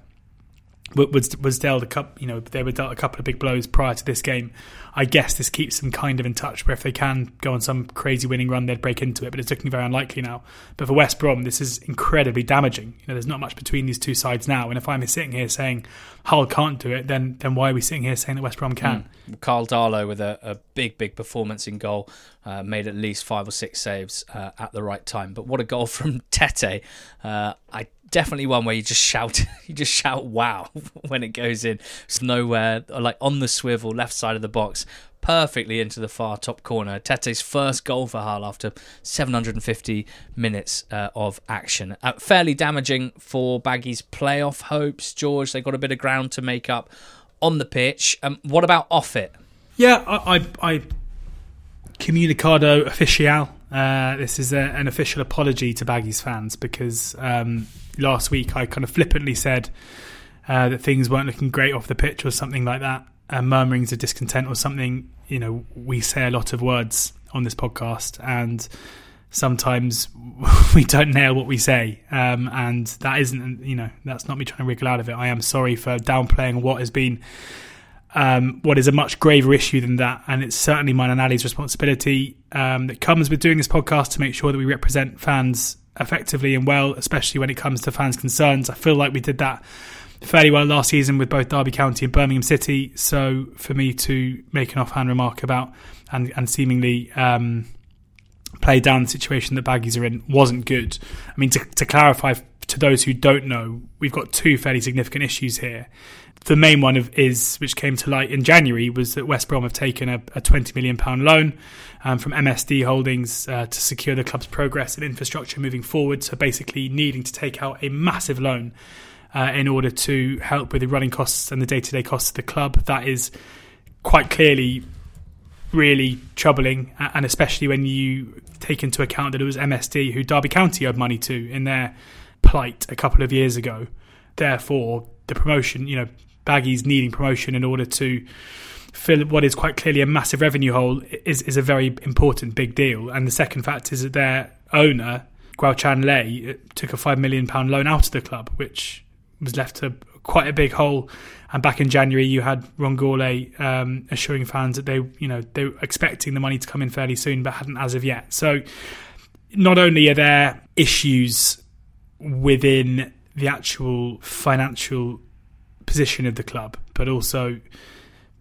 was was dealt a couple, you know, they were dealt a couple of big blows prior to this game. I guess this keeps them kind of in touch. Where if they can go on some crazy winning run, they'd break into it. But it's looking very unlikely now. But for West Brom, this is incredibly damaging. You know, there's not much between these two sides now. And if I'm sitting here saying Hull can't do it, then then why are we sitting here saying that West Brom can? Mm. Karl Darlow with a, a, big big performance in goal, uh, made at least five or six saves uh, at the right time. But what a goal [laughs] from Tetteh! Uh, I definitely one where you just shout, [laughs] you just shout "wow" [laughs] when it goes in. It's nowhere, like on the swivel, left side of the box, perfectly into the far top corner. Tetteh's first goal for Hull after 750 minutes uh, of action. Uh, fairly damaging for Baggy's playoff hopes. George, they got a bit of ground to make up on the pitch. Um, what about off it? Yeah, I, I, I comunicado official. Uh, this is a, an official apology to Baggies fans because um, last week I kind of flippantly said uh, that things weren't looking great off the pitch or something like that, uh, murmurings of discontent or something. You know, we say a lot of words on this podcast, and sometimes [laughs] we don't nail what we say, um, and that isn't, you know, that's not me trying to wriggle out of it. I am sorry for downplaying what has been. Um, what is a much graver issue than that, and it's certainly mine and Ali's responsibility um, that comes with doing this podcast to make sure that we represent fans effectively and well, especially when it comes to fans' concerns. I feel like we did that fairly well last season with both Derby County and Birmingham City. So for me to make an offhand remark about and, and seemingly um, play down the situation that Baggies are in wasn't good. I mean, to, to clarify to those who don't know, we've got two fairly significant issues here the main one of, is, which came to light in January, was that West Brom have taken a, a £20 million loan um, from MSD Holdings uh, to secure the club's progress and infrastructure moving forward. So basically, needing to take out a massive loan uh, in order to help with the running costs and the day to day costs of the club. That is quite clearly really troubling, and especially when you take into account that it was MSD who Derby County owed money to in their plight a couple of years ago. Therefore, the promotion, you know, Baggies needing promotion in order to fill what is quite clearly a massive revenue hole is, is a very important big deal. And the second fact is that their owner, Guochuan Lai, took a £5 million loan out of the club, which was left to quite a big hole. And back in January, you had Ron Gourlay um, assuring fans that they, you know, they were expecting the money to come in fairly soon, but hadn't as of yet. So, not only are there issues within the actual financial position of the club, but also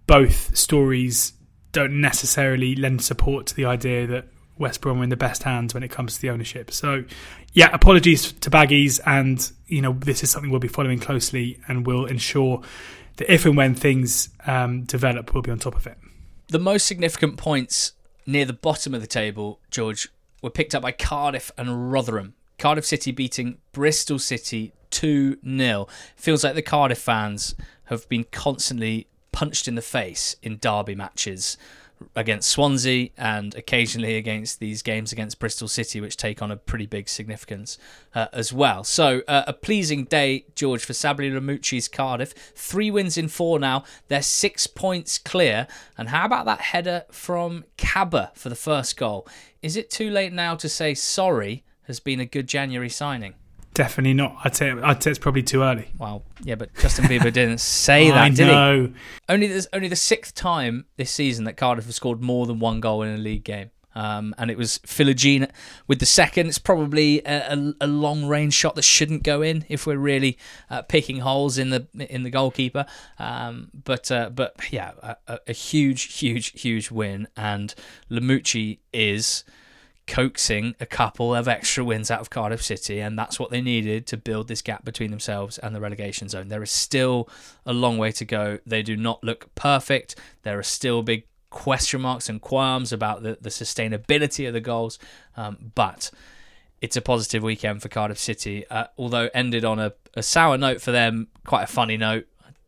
both stories don't necessarily lend support to the idea that West Brom are in the best hands when it comes to the ownership. So, yeah, apologies to Baggies, and you know this is something we'll be following closely, and we'll ensure that if and when things um, develop, we'll be on top of it. The most significant points near the bottom of the table, George, were picked up by Cardiff and Rotherham. Cardiff City beating Bristol City 2 0. Feels like the Cardiff fans have been constantly punched in the face in derby matches against Swansea and occasionally against these games against Bristol City, which take on a pretty big significance uh, as well. So, uh, a pleasing day, George, for Sabri Lamouchi's Cardiff. Three wins in four now. They're six points clear. And how about that header from Kaba for the first goal? Is it too late now to say sorry has been a good January signing? Definitely not. I'd say I'd say it's probably too early. Well, yeah, but Justin Bieber didn't say [laughs] that, I did know. he? Only there's only the sixth time this season that Cardiff have scored more than one goal in a league game. Um, and it was Philogene with the second. It's probably a, a, a, long range shot that shouldn't go in if we're really uh, picking holes in the in the goalkeeper. Um, but uh, but yeah, a, a, huge, huge, huge win. And Lamouchi is coaxing a couple of extra wins out of Cardiff City, and that's what they needed to build this gap between themselves and the relegation zone. There is still a long way to go. They do not look perfect. There are still big question marks and qualms about the, the sustainability of the goals, um, but it's a positive weekend for Cardiff City, uh, although ended on a, a, sour note for them, quite a funny note.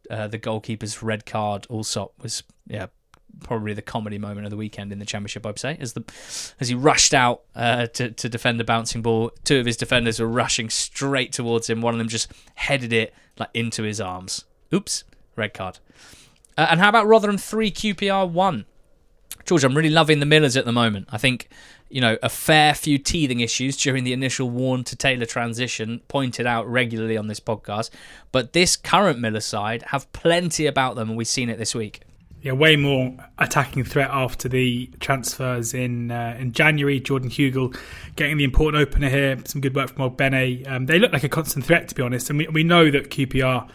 Uh, the goalkeeper's red card, Allsop, was yeah probably the comedy moment of the weekend in the championship. I'd say as the as he rushed out uh, to to defend a bouncing ball, two of his defenders were rushing straight towards him. One of them just headed it like into his arms. Oops, red card. Uh, and how about Rotherham three QPR one? George, I'm really loving the Millers at the moment. I think you know, a fair few teething issues during the initial Warne to Taylor transition, pointed out regularly on this podcast. But this current Miller side have plenty about them, and we've seen it this week. Yeah, way more attacking threat after the transfers in uh, in January. Jordan Hugill getting the important opener here. Some good work from Ogbene. Um, they look like a constant threat, to be honest. And we, we know that QPR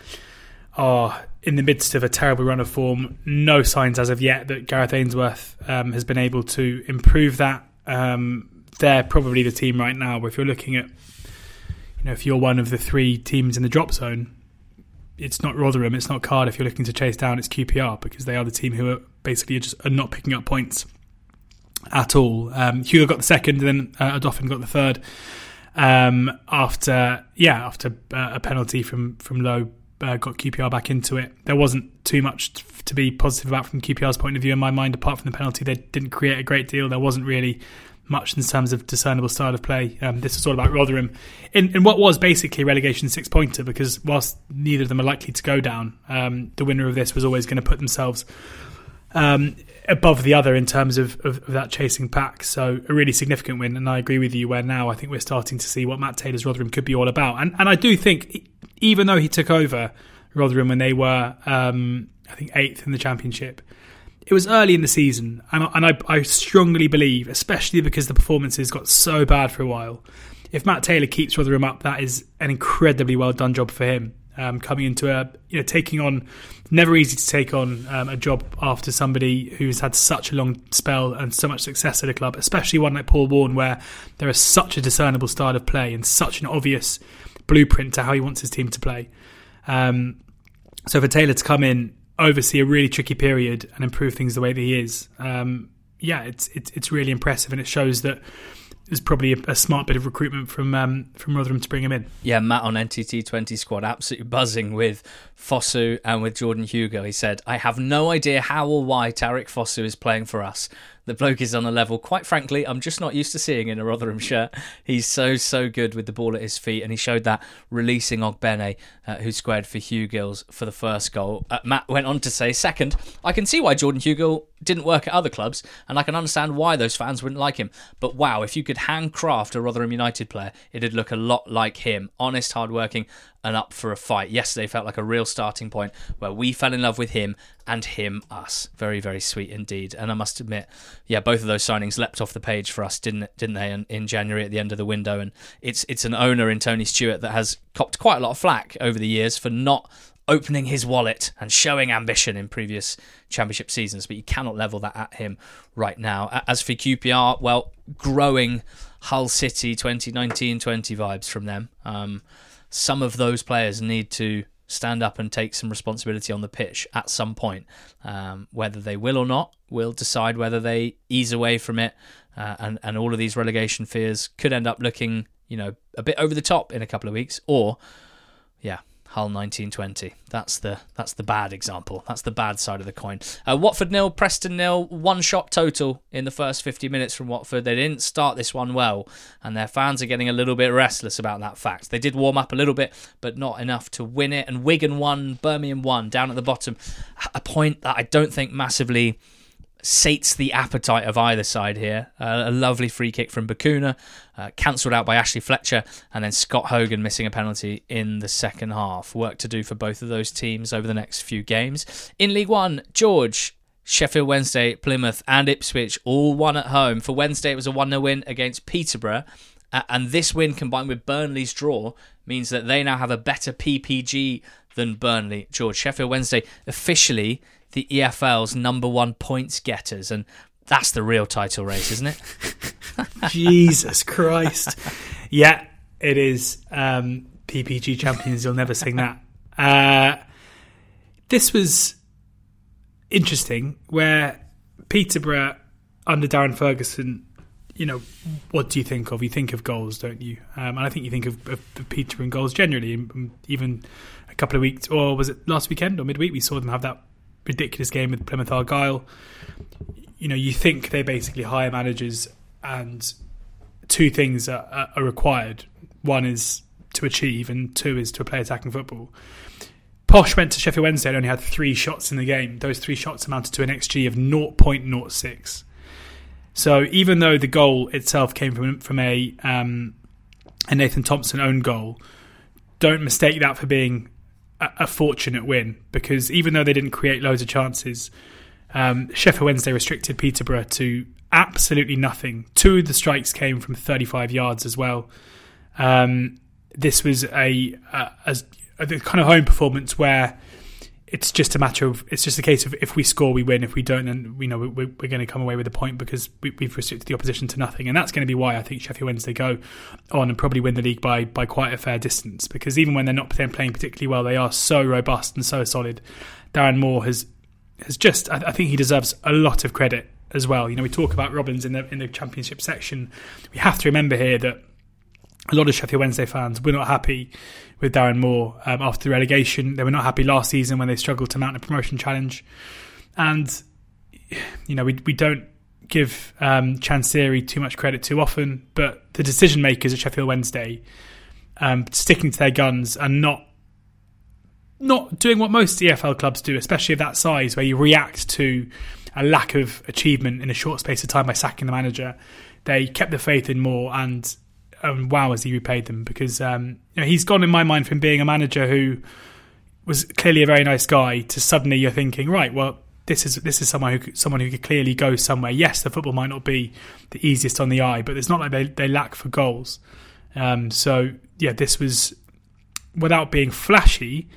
are in the midst of a terrible run of form. No signs as of yet that Gareth Ainsworth um, has been able to improve that. Um, they're probably the team right now. If you're looking at, you know, if you're one of the three teams in the drop zone, it's not Rotherham, it's not Cardiff. If you're looking to chase down. It's QPR because they are the team who are basically just are not picking up points at all. Um, Hugill got the second, then uh, Odoffin got the third. Um, after yeah, after uh, a penalty from from Lowe uh, got QPR back into it. There wasn't too much to be positive about from QPR's point of view in my mind, apart from the penalty. They didn't create a great deal. There wasn't really much in terms of discernible style of play. Um, this was all about Rotherham in, in what was basically a relegation six pointer because whilst neither of them are likely to go down, um, the winner of this was always going to put themselves um, above the other in terms of, of, of, that chasing pack. So a really significant win, and I agree with you. Where now I think we're starting to see what Matt Taylor's Rotherham could be all about, and and I do think even though he took over Rotherham when they were um, I think eighth in the championship it was early in the season, and, and I, I, strongly believe, especially because the performances got so bad for a while, if Matt Taylor keeps Rotherham up, that is an incredibly well done job for him. Um, coming into a, you know, taking on, never easy to take on um, a job after somebody who's had such a long spell and so much success at a club, especially one like Paul Warne, where there is such a discernible style of play and such an obvious blueprint to how he wants his team to play. Um, so for Taylor to come in oversee a really tricky period and improve things the way that he is, um, yeah, it's, it's it's really impressive, and it shows that there's probably a, a smart bit of recruitment from um, from Rotherham to bring him in. Yeah, Matt on NTT Twenty squad absolutely buzzing with Fosu and with Jordan Hugill. He said, "I have no idea how or why Tariq Fosu is playing for us, the bloke is on a level, quite frankly, I'm just not used to seeing in a Rotherham shirt. He's so, so good with the ball at his feet, and he showed that releasing Ogbene, uh, who squared for Hugill for the first goal. Uh, Matt went on to say, second, I can see why Jordan Hugill didn't work at other clubs, and I can understand why those fans wouldn't like him. But wow, if you could handcraft a Rotherham United player, it'd look a lot like him. Honest, hardworking, and up for a fight. Yesterday felt like a real starting point where we fell in love with him and him us. Very very sweet indeed. And I must admit, yeah, both of those signings leapt off the page for us, didn't didn't they? In, in January at the end of the window, and it's it's an owner in Tony Stewart that has copped quite a lot of flack over the years for not opening his wallet and showing ambition in previous championship seasons, but you cannot level that at him right now. As for QPR, well, growing Hull City 2019-20 vibes from them. Um, some of those players need to stand up and take some responsibility on the pitch at some point. Um, whether they will or not, will decide whether they ease away from it. Uh, and, and all of these relegation fears could end up looking, you know, a bit over the top in a couple of weeks, or, yeah, Hull 1920. That's the that's the bad example. That's the bad side of the coin. Uh, Watford nil, Preston nil. One shot total in the first 50 minutes from Watford. They didn't start this one well, and their fans are getting a little bit restless about that fact. They did warm up a little bit, but not enough to win it. And Wigan won, Birmingham won, down at the bottom. A point that I don't think massively sates the appetite of either side here. Uh, a lovely free kick from Bacuna, uh, cancelled out by Ashley Fletcher, and then Scott Hogan missing a penalty in the second half. Work to do for both of those teams over the next few games. In League One, George. Sheffield Wednesday, Plymouth, and Ipswich all won at home. For Wednesday, it was a 1 0 win against Peterborough. Uh, and this win combined with Burnley's draw means that they now have a better PPG than Burnley. George, Sheffield Wednesday officially the EFL's number one points getters, and that's the real title race, isn't it? [laughs] [laughs] Jesus Christ! Yeah, it is. Um, PPG champions, you'll never sing that. Uh, this was interesting, where Peterborough under Darren Ferguson, you know, what do you think of? You think of goals, don't you? Um, and I think you think of, of, of Peterborough goals generally. Even a couple of weeks, or was it last weekend or midweek? We saw them have that ridiculous game with Plymouth Argyle. You know, you think they basically hire managers, and two things are, are required. One is to achieve, and two is to play attacking football. Posh went to Sheffield Wednesday and only had three shots in the game. Those three shots amounted to an XG of 0.06. So even though the goal itself came from from a um, a Nathan Thompson own goal, don't mistake that for being a, fortunate win because even though they didn't create loads of chances, um, Sheffield Wednesday restricted Peterborough to absolutely nothing. Two of the strikes came from 35 yards as well. Um, this was a, a, a, a kind of home performance where it's just a matter of it's just a case of if we score we win. If we don't then you know we're, we're going to come away with a point because we, have restricted the opposition to nothing. And that's going to be why I think Sheffield Wednesday go on and probably win the league by by quite a fair distance. Because even when they're not playing particularly well they are so robust and so solid. Darren Moore has has just I, I think he deserves a lot of credit as well. You know we talk about Robins in the in the championship section. We have to remember here that a lot of Sheffield Wednesday fans were not happy with Darren Moore um, after the relegation. They were not happy last season when they struggled to mount a promotion challenge. And, you know, we, we don't give um, Chansiri too much credit too often, but the decision makers at Sheffield Wednesday um, sticking to their guns and not not doing what most EFL clubs do, especially of that size, where you react to a lack of achievement in a short space of time by sacking the manager. They kept the faith in Moore and um, wow has he repaid them? Because um, you know, he's gone in my mind from being a manager who was clearly a very nice guy to suddenly you're thinking right well this is this is someone who someone who could clearly go somewhere. Yes the football might not be the easiest on the eye but it's not like they, they lack for goals. Um, so yeah this was without being flashy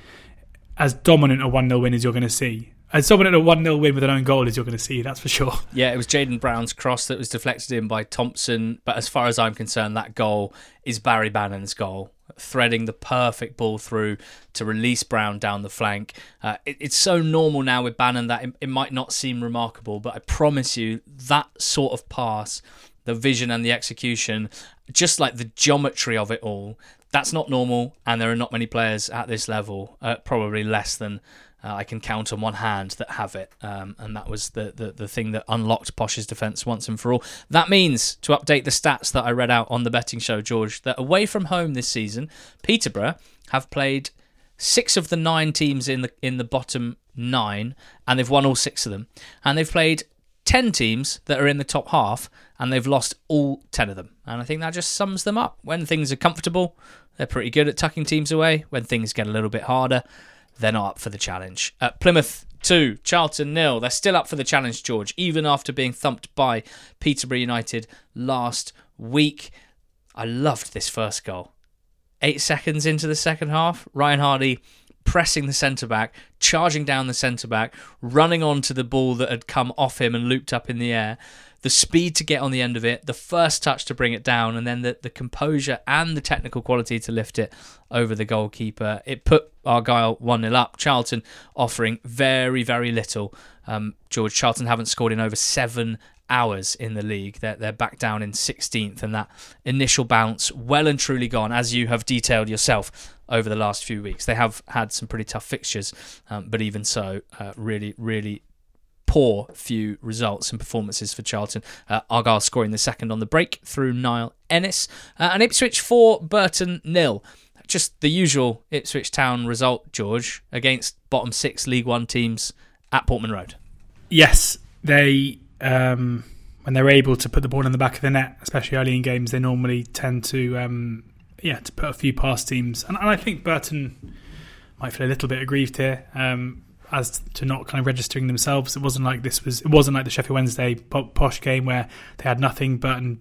as dominant a 1-0 win as you're going to see and someone at a 1 0 win with an own goal, as you're going to see, that's for sure. [laughs] Yeah, it was Jaden Brown's cross that was deflected in by Thompson. But as far as I'm concerned, that goal is Barry Bannan's goal, threading the perfect ball through to release Brown down the flank. Uh, it, it's so normal now with Bannan that it, it might not seem remarkable, but I promise you, that sort of pass, the vision and the execution, just like the geometry of it all, that's not normal. And there are not many players at this level, uh, probably less than uh, I can count on one hand that have it, um, and that was the, the, the thing that unlocked Posh's defence once and for all. That means to update the stats that I read out on the betting show, George, that away from home this season, Peterborough have played six of the nine teams in the in the bottom nine, and they've won all six of them, and they've played ten teams that are in the top half, and they've lost all ten of them. And I think that just sums them up. When things are comfortable, they're pretty good at tucking teams away. When things get a little bit harder they're not up for the challenge. Uh, Plymouth 2, Charlton nil. They're still up for the challenge, George, even after being thumped by Peterborough United last week. I loved this first goal. Eight seconds into the second half, Ryan Hardie pressing the centre back, charging down the centre back, running onto the ball that had come off him and looped up in the air the speed to get on the end of it, the first touch to bring it down, and then the, the composure and the technical quality to lift it over the goalkeeper. It put Argyle 1 0 up. Charlton offering very, very little. Um, George Charlton haven't scored in over seven hours in the league. They're, they're back down in 16th, and that initial bounce well and truly gone, as you have detailed yourself over the last few weeks. They have had some pretty tough fixtures, um, but even so, uh, really, really poor few results and performances for Charlton. Uh, Argyle scoring the second on the break through Niall Ennis. Uh, and Ipswich 4, Burton nil. Just the usual Ipswich Town result, George, against bottom six League One teams at Portman Road. Yes, they. Um, when they're able to put the ball in the back of the net, especially early in games, they normally tend to, um, yeah, to put a few past teams. And, and, I think Burton might feel a little bit aggrieved here. Um, as to not kind of registering themselves. It wasn't like this was. It wasn't like the Sheffield Wednesday posh game where they had nothing but and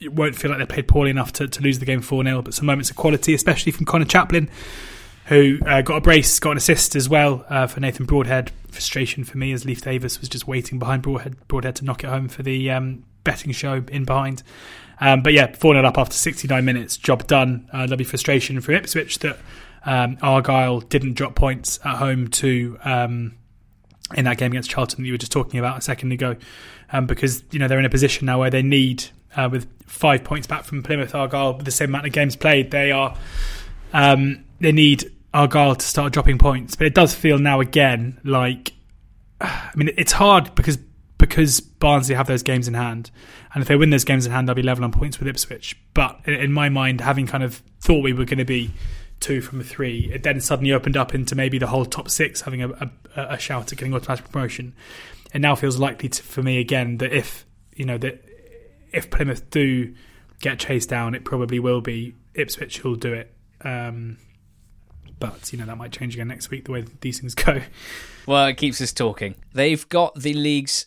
it won't feel like they played poorly enough to, to lose the game 4 0. But some moments of quality, especially from Conor Chaplin, who uh, got a brace, got an assist as well uh, for Nathan Broadhead. Frustration for me as Leif Davis was just waiting behind Broadhead, Broadhead to knock it home for the um, betting show in behind. Um, but yeah, 4 0 up after 69 minutes, job done. Uh, be frustration for Ipswich that um, Argyle didn't drop points at home to um, in that game against Charlton that you were just talking about a second ago, um, because you know they're in a position now where they need, uh, with five points back from Plymouth Argyle, the same amount of games played, they are um, they need Argyle to start dropping points. But it does feel now again like, I mean, it's hard because because Barnsley have those games in hand, and if they win those games in hand, they'll be level on points with Ipswich. But in my mind, having kind of thought we were going to be two from three, it then suddenly opened up into maybe the whole top six having a, a, a shout at getting automatic promotion. It now feels likely to, for me again that if you know that if Plymouth do get chased down, it probably will be Ipswich who'll do it. Um, but you know that might change again next week the way these things [laughs] go. Well, it keeps us talking. They've got the league's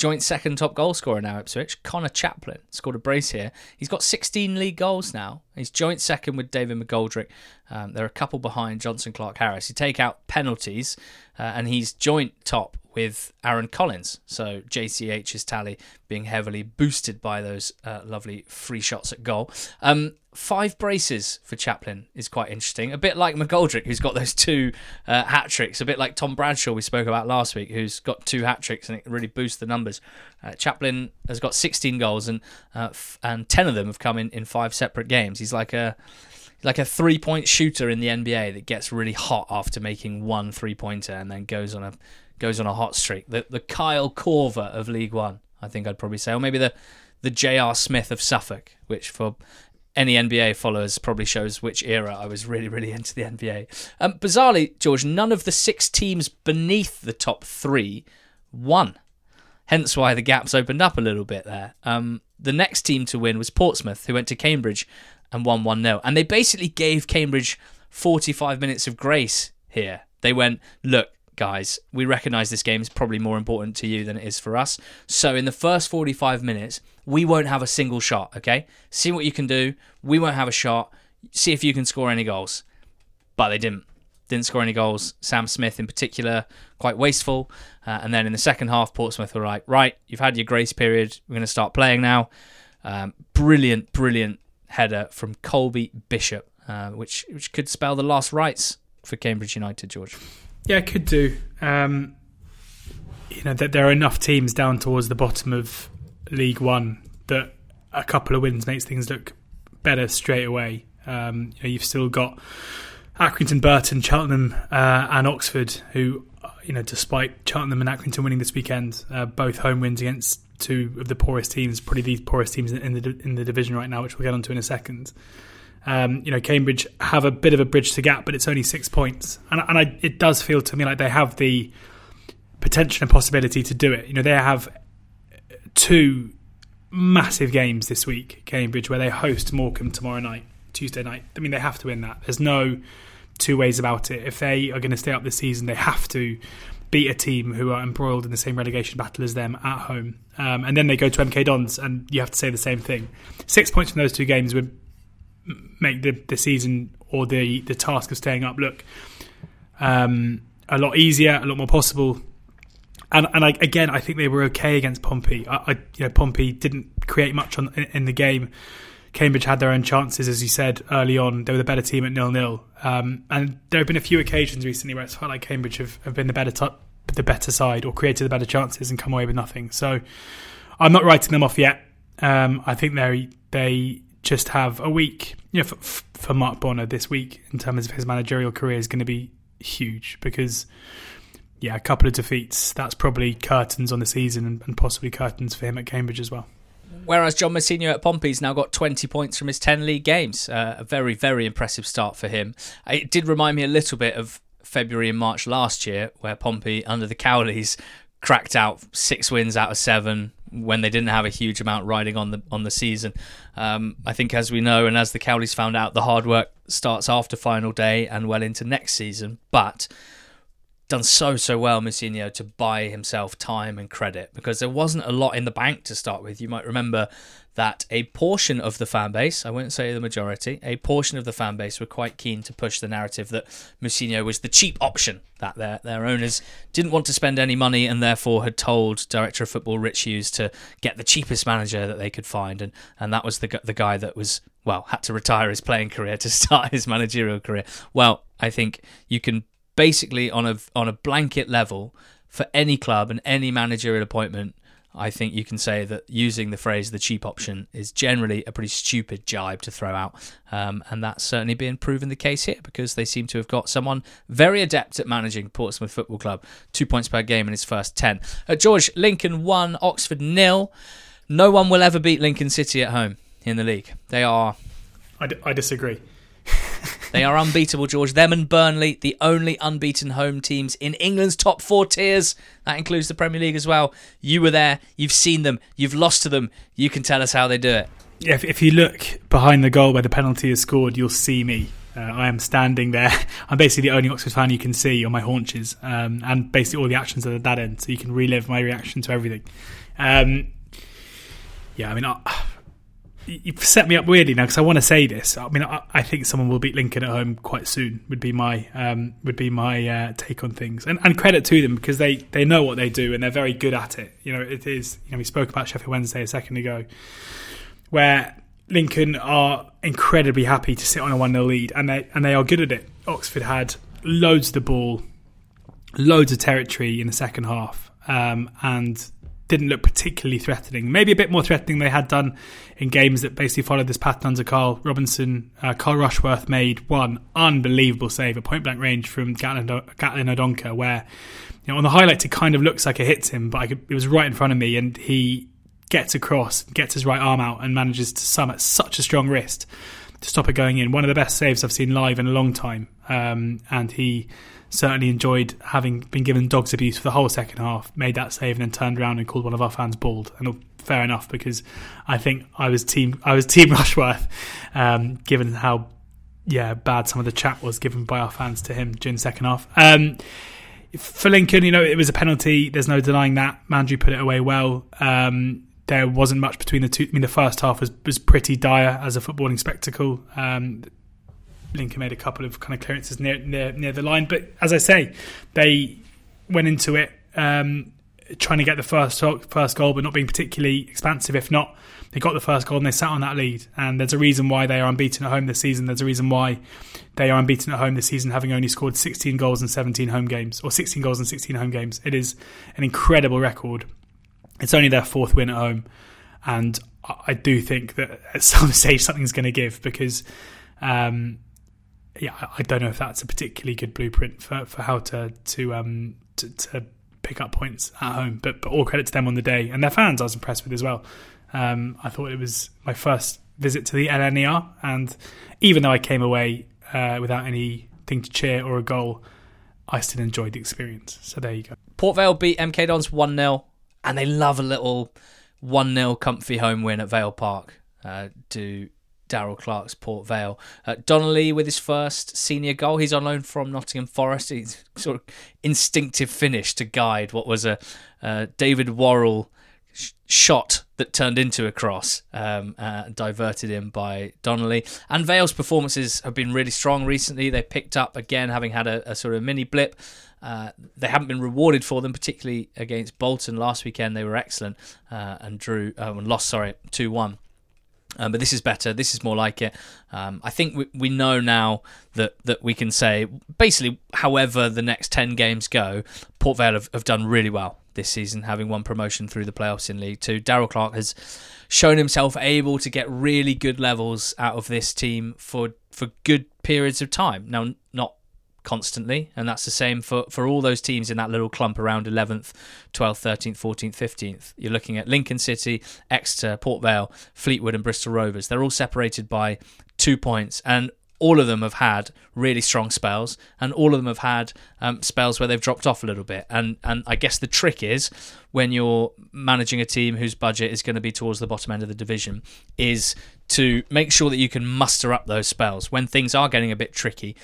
joint second top goal scorer now, Ipswich. Conor Chaplin scored a brace here. He's got 16 league goals now. He's joint second with David McGoldrick. Um, they're a couple behind Jonson Clarke-Harris. You take out penalties, uh, and he's joint top with Aaron Collins. So JCH's tally being heavily boosted by those uh, lovely free shots at goal. Um, five braces for Chaplin is quite interesting. A bit like McGoldrick, who's got those two uh, hat tricks. A bit like Tom Bradshaw, we spoke about last week, who's got two hat tricks, and it really boosts the numbers. Uh, Chaplin has got 16 goals, and uh, f- and 10 of them have come in, in five separate games. He's like a like a three point shooter in the NBA that gets really hot after making one three pointer and then goes on a goes on a hot streak. The the Kyle Korver of League One, I think I'd probably say, or maybe the the J.R. Smith of Suffolk, which for any NBA followers probably shows which era I was really, really into the NBA. Um, bizarrely, George, none of the six teams beneath the top three won. Hence why the gaps opened up a little bit there. Um, the next team to win was Portsmouth, who went to Cambridge and won 1 0. And they basically gave Cambridge 45 minutes of grace here. They went, look, guys, we recognise this game is probably more important to you than it is for us. So in the first 45 minutes, we won't have a single shot, okay? See what you can do. We won't have a shot. See if you can score any goals. But they didn't. Didn't score any goals. Sam Smith, in particular, quite wasteful. Uh, and then in the second half, Portsmouth were like, right, you've had your grace period. We're going to start playing now. Um, brilliant, brilliant header from Colby Bishop, uh, which which could spell the last rites for Cambridge United, George. Yeah, could do. Um, you know that there are enough teams down towards the bottom of League One that a couple of wins makes things look better straight away. Um, you know, you've still got Accrington, Burton, Cheltenham, uh, and Oxford, who you know, despite Cheltenham and Accrington winning this weekend, uh, both home wins against two of the poorest teams, probably the poorest teams in the in the division right now, which we'll get onto in a second. Um, you know, Cambridge have a bit of a bridge to gap, but it's only six points, and, and I, it does feel to me like they have the potential and possibility to do it. You know, they have two massive games this week, Cambridge, where they host Morecambe tomorrow night, Tuesday night. I mean, they have to win that. There's no two ways about it. If they are going to stay up this season, they have to beat a team who are embroiled in the same relegation battle as them at home. Um, and then they go to MK Dons, and you have to say the same thing. Six points from those two games would make the, the season or the, the task of staying up look um, a lot easier, a lot more possible. And and I, again, I think they were okay against Pompey. I, I, you know Pompey didn't create much on in, the game. Cambridge had their own chances, as you said early on. They were the better team at nil nil. Um, and there have been a few occasions recently where it's felt like Cambridge have, have been the better t- the better side or created the better chances and come away with nothing. So I'm not writing them off yet. Um, I think they they just have a week. You know, for, for Mark Bonner this week in terms of his managerial career is going to be huge because yeah, a couple of defeats. That's probably curtains on the season and, possibly curtains for him at Cambridge as well. Whereas John Mousinho at Pompey's now got 20 points from his 10 league games. Uh, a very, very impressive start for him. It did remind me a little bit of February and March last year, where Pompey, under the Cowleys, cracked out six wins out of seven when they didn't have a huge amount riding on the on the season. Um, I think, as we know, and as the Cowleys found out, the hard work starts after final day and well into next season. But done so so well, Mousinho, to buy himself time and credit because there wasn't a lot in the bank to start with. You might remember that a portion of the fan base, I wouldn't say the majority, a portion of the fan base were quite keen to push the narrative that Mousinho was the cheap option, that their their owners didn't want to spend any money and therefore had told director of football Rich Hughes to get the cheapest manager that they could find, and and that was the the guy that was well had to retire his playing career to [laughs] start his managerial career. Well, I think you can basically on a on a blanket level for any club and any managerial appointment, I think you can say that using the phrase the cheap option is generally a pretty stupid jibe to throw out. Um, and that's certainly been proven the case here because they seem to have got someone very adept at managing Portsmouth Football Club. Two points per game in his first 10. Uh, George, Lincoln 1, Oxford nil. No one will ever beat Lincoln City at home in the league. They are. I, d- I disagree. They are unbeatable, George. Them and Burnley, the only unbeaten home teams in England's top four tiers. That includes the Premier League as well. You were there. You've seen them. You've lost to them. You can tell us how they do it. If, if you look behind the goal where the penalty is scored, you'll see me. Uh, I am standing there. [laughs] I'm basically the only Oxford fan you can see on my haunches, um, and basically all the actions are at that end, so you can relive my reaction to everything. Um, yeah, I mean, I, you've set me up weirdly now because I want to say this. I mean, I, I, think someone will beat Lincoln at home quite soon. Would be my um, would be my uh, take on things, and, and credit to them because they they know what they do and they're very good at it. You know, it is. You know, we spoke about Sheffield Wednesday a second ago, where Lincoln are incredibly happy to sit on a one 0 lead, and they and they are good at it. Oxford had loads of the ball, loads of territory in the second half, um, and didn't look particularly threatening. Maybe a bit more threatening they had done in games that basically followed this pattern under Karl Robinson. Uh, Carl Rushworth made one unbelievable save at point blank range from Gatlin, Gatlin O'Donkor, where you know, on the highlights it kind of looks like it hits him, but could, it was right in front of me, and he gets across, gets his right arm out, and manages to summit such a strong wrist to stop it going in. One of the best saves I've seen live in a long time, um, and he certainly enjoyed having been given dog's abuse for the whole second half, made that save, and then turned around and called one of our fans bald. And fair enough because I think I was team I was [laughs] team Rushworth, um, given how yeah bad some of the chat was given by our fans to him during the second half. Um, for Lincoln, you know, it was a penalty. There's no denying that. Mandroiu put it away well. Um, there wasn't much between the two. I mean, the first half was, was pretty dire as a footballing spectacle. Um, Lincoln made a couple of kind of clearances near near, near the line, but as I say, they went into it um, trying to get the first first goal, but not being particularly expansive. If not, they got the first goal and they sat on that lead. And there's a reason why they are unbeaten at home this season. There's a reason why they are unbeaten at home this season, having only scored 16 goals in 17 home games, or 16 goals in 16 home games. It is an incredible record. It's only their fourth win at home, and I do think that at [laughs] some stage something's going to give because. Um, yeah, I don't know if that's a particularly good blueprint for, for how to to um to, to pick up points at home. But but all credit to them on the day and their fans. I was impressed with as well. Um, I thought it was my first visit to the LNER, and even though I came away uh, without anything to cheer or a goal, I still enjoyed the experience. So there you go. Port Vale beat MK Dons one 0 and they love a little one 0 comfy home win at Vale Park. Uh, Darrell Clarke's Port Vale. Uh, Donnelly with his first senior goal. He's on loan from Nottingham Forest. He's sort of instinctive finish to guide what was a uh, David Worrall sh- shot that turned into a cross, um, uh, diverted in by Donnelly. And Vale's performances have been really strong recently. They picked up again, having had a, a sort of mini blip. Uh, they haven't been rewarded for them, particularly against Bolton last weekend. They were excellent uh, and drew uh, and lost, sorry, two one. Um, but this is better. This is more like it. Um, I think we, we know now that, that we can say basically, however the next ten games go, Port Vale have, have done really well this season, having won promotion through the playoffs in League Two. Darrell Clarke has shown himself able to get really good levels out of this team for for good periods of time. Now, constantly, and that's the same for, for all those teams in that little clump around 11th, 12th, 13th, 14th, 15th. You're looking at Lincoln City, Exeter, Port Vale, Fleetwood, and Bristol Rovers. They're all separated by two points, and all of them have had really strong spells, and all of them have had um, spells where they've dropped off a little bit. And and I guess the trick is when you're managing a team whose budget is going to be towards the bottom end of the division, is to make sure that you can muster up those spells when things are getting a bit tricky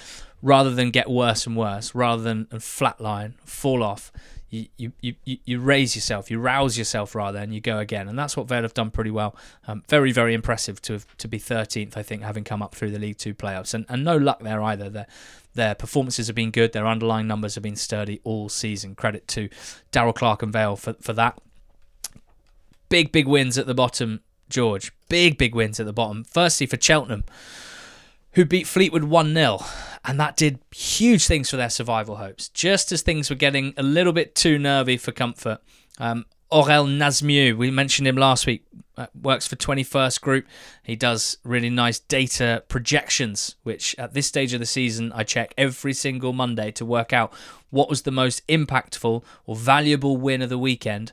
rather than get worse and worse, rather than flatline, fall off. You, you, you, you raise yourself, you rouse yourself rather, and you go again. And that's what Vale have done pretty well. Um, very, very impressive to have, to be 13th, I think, having come up through the League Two playoffs. And, and no luck there either. Their, their performances have been good, their underlying numbers have been sturdy all season. Credit to Darrell Clarke and Vale for, for that. Big, big wins at the bottom, George. Big, big wins at the bottom. Firstly, for Cheltenham, who beat Fleetwood 1 0 and that did huge things for their survival hopes. Just as things were getting a little bit too nervy for comfort, um, Aurel Nazmiu, we mentioned him last week, uh, works for 21st Group. He does really nice data projections, which at this stage of the season I check every single Monday to work out what was the most impactful or valuable win of the weekend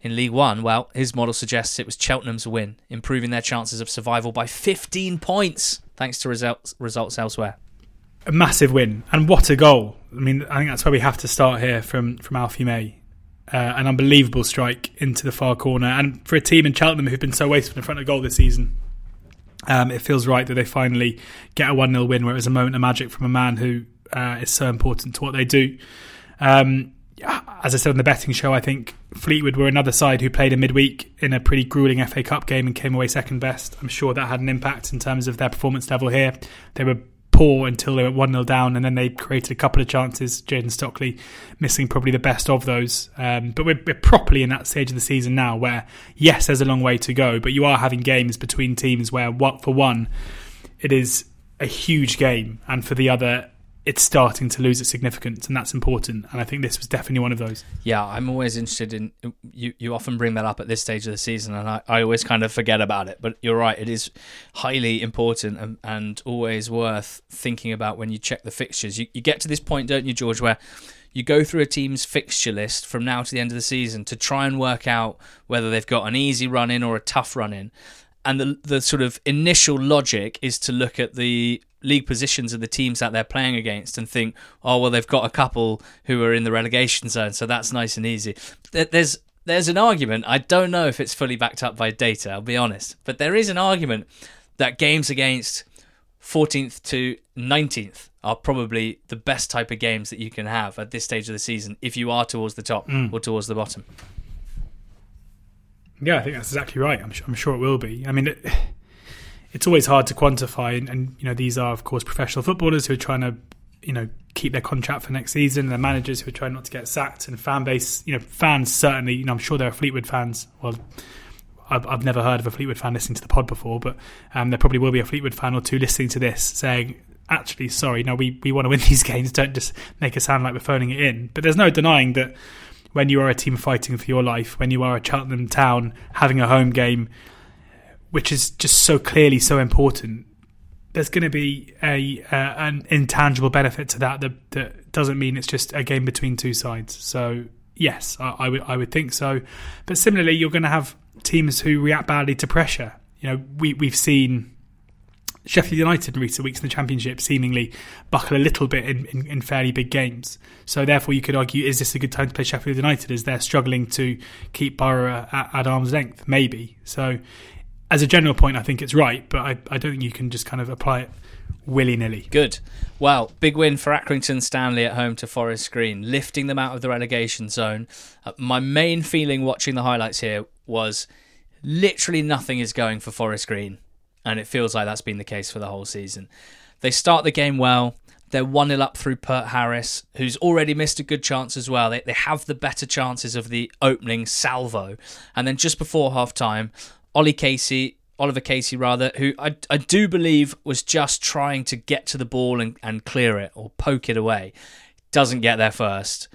in League One. Well, his model suggests it was Cheltenham's win, improving their chances of survival by 15 points thanks to results, results elsewhere. A massive win, and what a goal! I mean, I think that's where we have to start here from from Alfie May uh, an unbelievable strike into the far corner. And for a team in Cheltenham who've been so wasteful in front of goal this season, um, it feels right that they finally get a 1 0 win where it was a moment of magic from a man who uh, is so important to what they do. Um, as I said on the betting show, I think Fleetwood were another side who played a midweek in a pretty grueling FA Cup game and came away second best. I'm sure that had an impact in terms of their performance level here. They were poor until they went 1 0 down, and then they created a couple of chances. Jayden Stockley missing probably the best of those. Um, but we're, we're, properly in that stage of the season now where, yes, there's a long way to go, but you are having games between teams where, for one, it is a huge game, and for the other, it's starting to lose its significance, and that's important. And I think this was definitely one of those. Yeah, I'm always interested in you. You often bring that up at this stage of the season, and I, I always kind of forget about it. But you're right; it is highly important and, and always worth thinking about when you check the fixtures. You, you get to this point, don't you, George, where you go through a team's fixture list from now to the end of the season to try and work out whether they've got an easy run in or a tough run in. And the the sort of initial logic is to look at the league positions of the teams that they're playing against and think, oh well, they've got a couple who are in the relegation zone, so that's nice and easy. There's there's an argument. I don't know if it's fully backed up by data. I'll be honest, but there is an argument that games against 14th to 19th are probably the best type of games that you can have at this stage of the season if you are towards the top mm. or towards the bottom. Yeah, I think that's exactly right. I'm sure, I'm sure it will be. I mean, it, it's always hard to quantify, and, and, you know these are of course professional footballers who are trying to you know keep their contract for next season. They're managers who are trying not to get sacked, and fan base, you know, fans certainly. You know, I'm sure there are Fleetwood fans. Well, I've, I've never heard of a Fleetwood fan listening to the pod before, but um, there probably will be a Fleetwood fan or two listening to this saying, actually, sorry, no, we, we want to win these [laughs] games. Don't just make it sound like we're phoning it in. But there's no denying that when you are a team fighting for your life, when you are a Cheltenham town having a home game, which is just so clearly so important, there's going to be a uh, an intangible benefit to that, that that doesn't mean it's just a game between two sides. So yes, I, I would I would think so. But similarly, you're going to have teams who react badly to pressure. You know, we we've seen Sheffield United in recent weeks in the Championship seemingly buckle a little bit in, in, in, fairly big games. So therefore, you could argue, is this a good time to play Sheffield United as they're struggling to keep Boro at, at arm's length? Maybe. So as a general point, I think it's right, but I, I don't think you can just kind of apply it willy nilly. Good. Well, big win for Accrington Stanley at home to Forest Green, lifting them out of the relegation zone. Uh, my main feeling watching the highlights here was literally nothing is going for Forest Green, and it feels like that's been the case for the whole season. They start the game well. They're 1 0 up through Peart-Harris, who's already missed a good chance as well. They, they have the better chances of the opening salvo. And then just before half time, Ollie Casey, Oliver Casey rather, who I, I do believe was just trying to get to the ball and, and clear it or poke it away, doesn't get there first.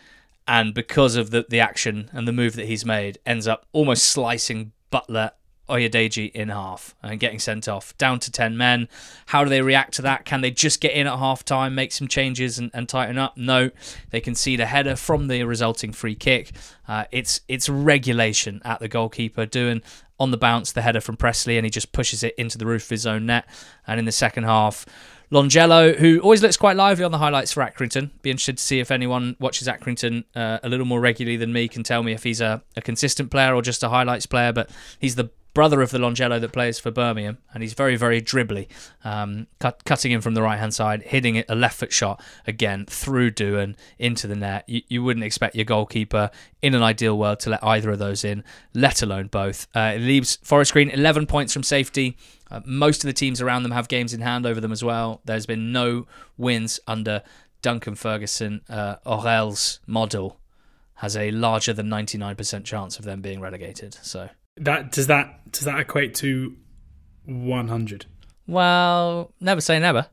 And because of the, the action and the move that he's made, ends up almost slicing Butler Oyedeji in half and getting sent off down to 10 men. How do they react to that? Can they just get in at half time, make some changes and, and tighten up? No, they concede a header from the resulting free kick. Uh, it's it's regulation at the goalkeeper doing on the bounce the header from Presley, and he just pushes it into the roof of his own net. And in the second half, Longelo, who always looks quite lively on the highlights for Accrington. Be interested to see if anyone watches Accrington uh, a little more regularly than me can tell me if he's a, a consistent player or just a highlights player. But he's the brother of the Longelo that plays for Birmingham, and he's very, very dribbly, um, cut, cutting in from the right hand side, hitting it a left foot shot again through Doohan into the net. You, you, wouldn't expect your goalkeeper in an ideal world to let either of those in, let alone both. Uh, it leaves Forest Green 11 points from safety. Uh, most of the teams around them have games in hand over them as well. There's been no wins under Duncan Ferguson. Uh, Aurel's model has a larger than 99% chance of them being relegated. So that does that does that equate to 100? Well, never say never.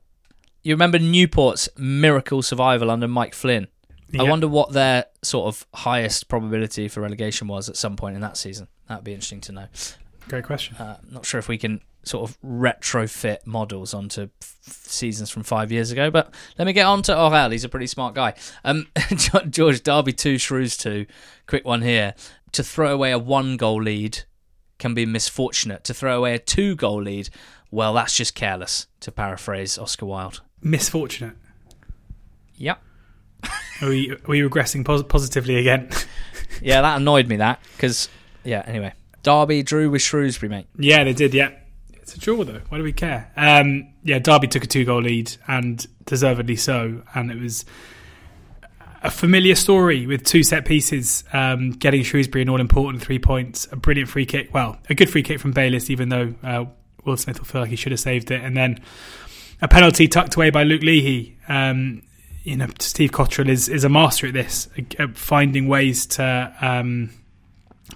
you remember Newport's miracle survival under Mike Flynn. I wonder what their sort of highest probability for relegation was at some point in that season. That'd be interesting to know. Great question. Uh, not sure if we can sort of retrofit models onto f- seasons from five years ago, but let me get on to Aurel. He's a pretty smart guy. Um, [laughs] George Derby two, Shrews two. Quick one here. To throw away a one goal lead can be misfortunate. To throw away a two goal lead, well, that's just careless. To paraphrase Oscar Wilde. Misfortunate. Yep. [laughs] Are we, are we regressing pos- positively again? [laughs] Yeah, that annoyed me. That because yeah. Anyway, Derby drew with Shrewsbury, mate. yeah, they did. Yeah, it's a draw though. Why do we care? Um, yeah, Derby took a two-goal lead and deservedly so, and it was a familiar story with two set pieces, um, getting Shrewsbury an all-important three points, a brilliant free kick. Well, a good free kick from Bayliss, even though uh, Wildsmith will feel like he should have saved it, and then a penalty tucked away by Luke Leahy. Um, you know, Steve Cotterill is is a master at this, at finding ways to um,